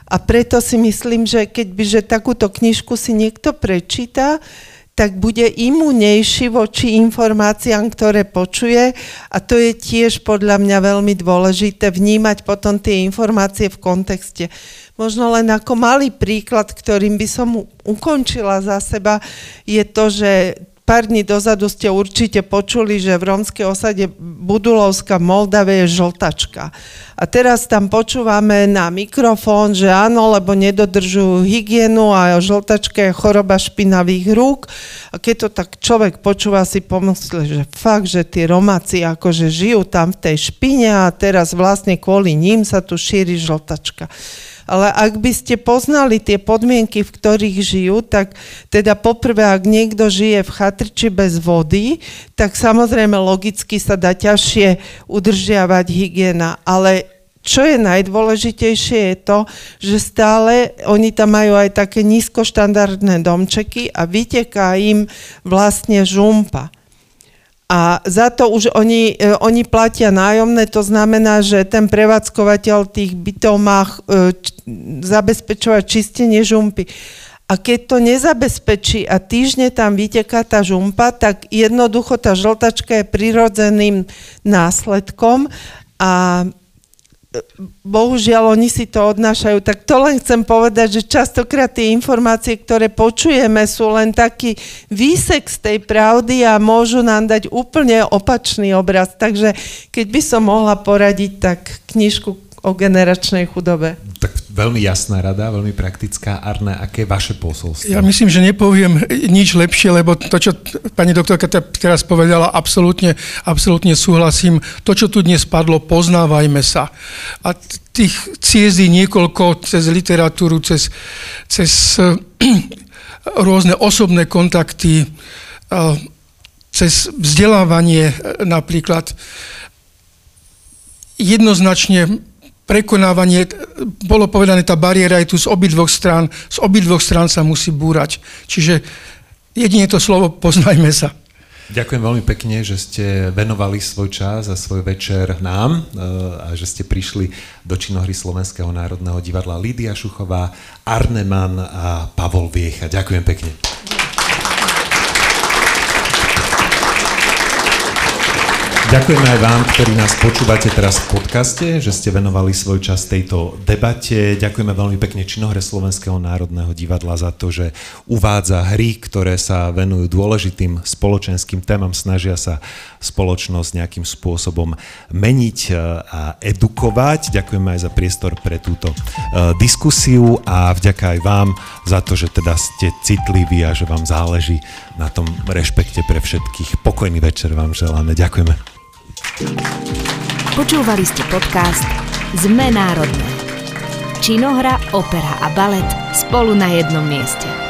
[SPEAKER 4] A preto si myslím, že keď by že takúto knižku si niekto prečíta, tak bude imunejší voči informáciám, ktoré počuje a to je tiež podľa mňa veľmi dôležité vnímať potom tie informácie v kontexte. Možno len ako malý príklad, ktorým by som ukončila za seba, je to, že Pár dní dozadu ste určite počuli, že v rómskej osade Budulovska v Moldave je žltačka. A teraz tam počúvame na mikrofón, že áno, lebo nedodržujú hygienu a žltačka je choroba špinavých rúk. A keď to tak človek počúva, si pomyslí, že fakt, že tí Romáci akože žijú tam v tej špine a teraz vlastne kvôli ním sa tu šíri žltačka ale ak by ste poznali tie podmienky, v ktorých žijú, tak teda poprvé, ak niekto žije v chatrči bez vody, tak samozrejme logicky sa dá ťažšie udržiavať hygiena, ale čo je najdôležitejšie je to, že stále oni tam majú aj také nízkoštandardné domčeky a vyteká im vlastne žumpa. A za to už oni, e, oni platia nájomné, to znamená, že ten prevádzkovateľ tých bytov má e, zabezpečovať čistenie žumpy. A keď to nezabezpečí a týždne tam vyteká tá žumpa, tak jednoducho tá žltačka je prirodzeným následkom a bohužiaľ oni si to odnášajú. Tak to len chcem povedať, že častokrát tie informácie, ktoré počujeme, sú len taký výsek z tej pravdy a môžu nám dať úplne opačný obraz. Takže keď by som mohla poradiť, tak knižku o generačnej chudobe.
[SPEAKER 2] Tak veľmi jasná rada, veľmi praktická. Arne, aké je vaše posolstvo?
[SPEAKER 5] Ja myslím, že nepoviem nič lepšie, lebo to, čo pani doktorka teraz povedala, absolútne, absolútne súhlasím. To, čo tu dnes padlo, poznávajme sa. A tých ciezí niekoľko cez literatúru, cez, cez rôzne osobné kontakty, cez vzdelávanie napríklad jednoznačne prekonávanie, bolo povedané, tá bariéra je tu z obidvoch strán, z obidvoch strán sa musí búrať. Čiže jedine to slovo poznajme sa.
[SPEAKER 2] Ďakujem veľmi pekne, že ste venovali svoj čas a svoj večer nám eh, a že ste prišli do činohry Slovenského národného divadla Lídia Šuchová, Arneman a Pavol Viecha. Ďakujem pekne. Ďakujeme aj vám, ktorí nás počúvate teraz v podcaste, že ste venovali svoj čas tejto debate. Ďakujeme veľmi pekne Činohre Slovenského národného divadla za to, že uvádza hry, ktoré sa venujú dôležitým spoločenským témam, snažia sa spoločnosť nejakým spôsobom meniť e, a edukovať. Ďakujeme aj za priestor pre túto e, diskusiu a vďaka aj vám za to, že teda ste citliví a že vám záleží na tom rešpekte pre všetkých. Pokojný večer vám želáme. Ďakujeme.
[SPEAKER 1] Počúvali ste podcast Sme národné. Činohra, opera a balet spolu na jednom mieste.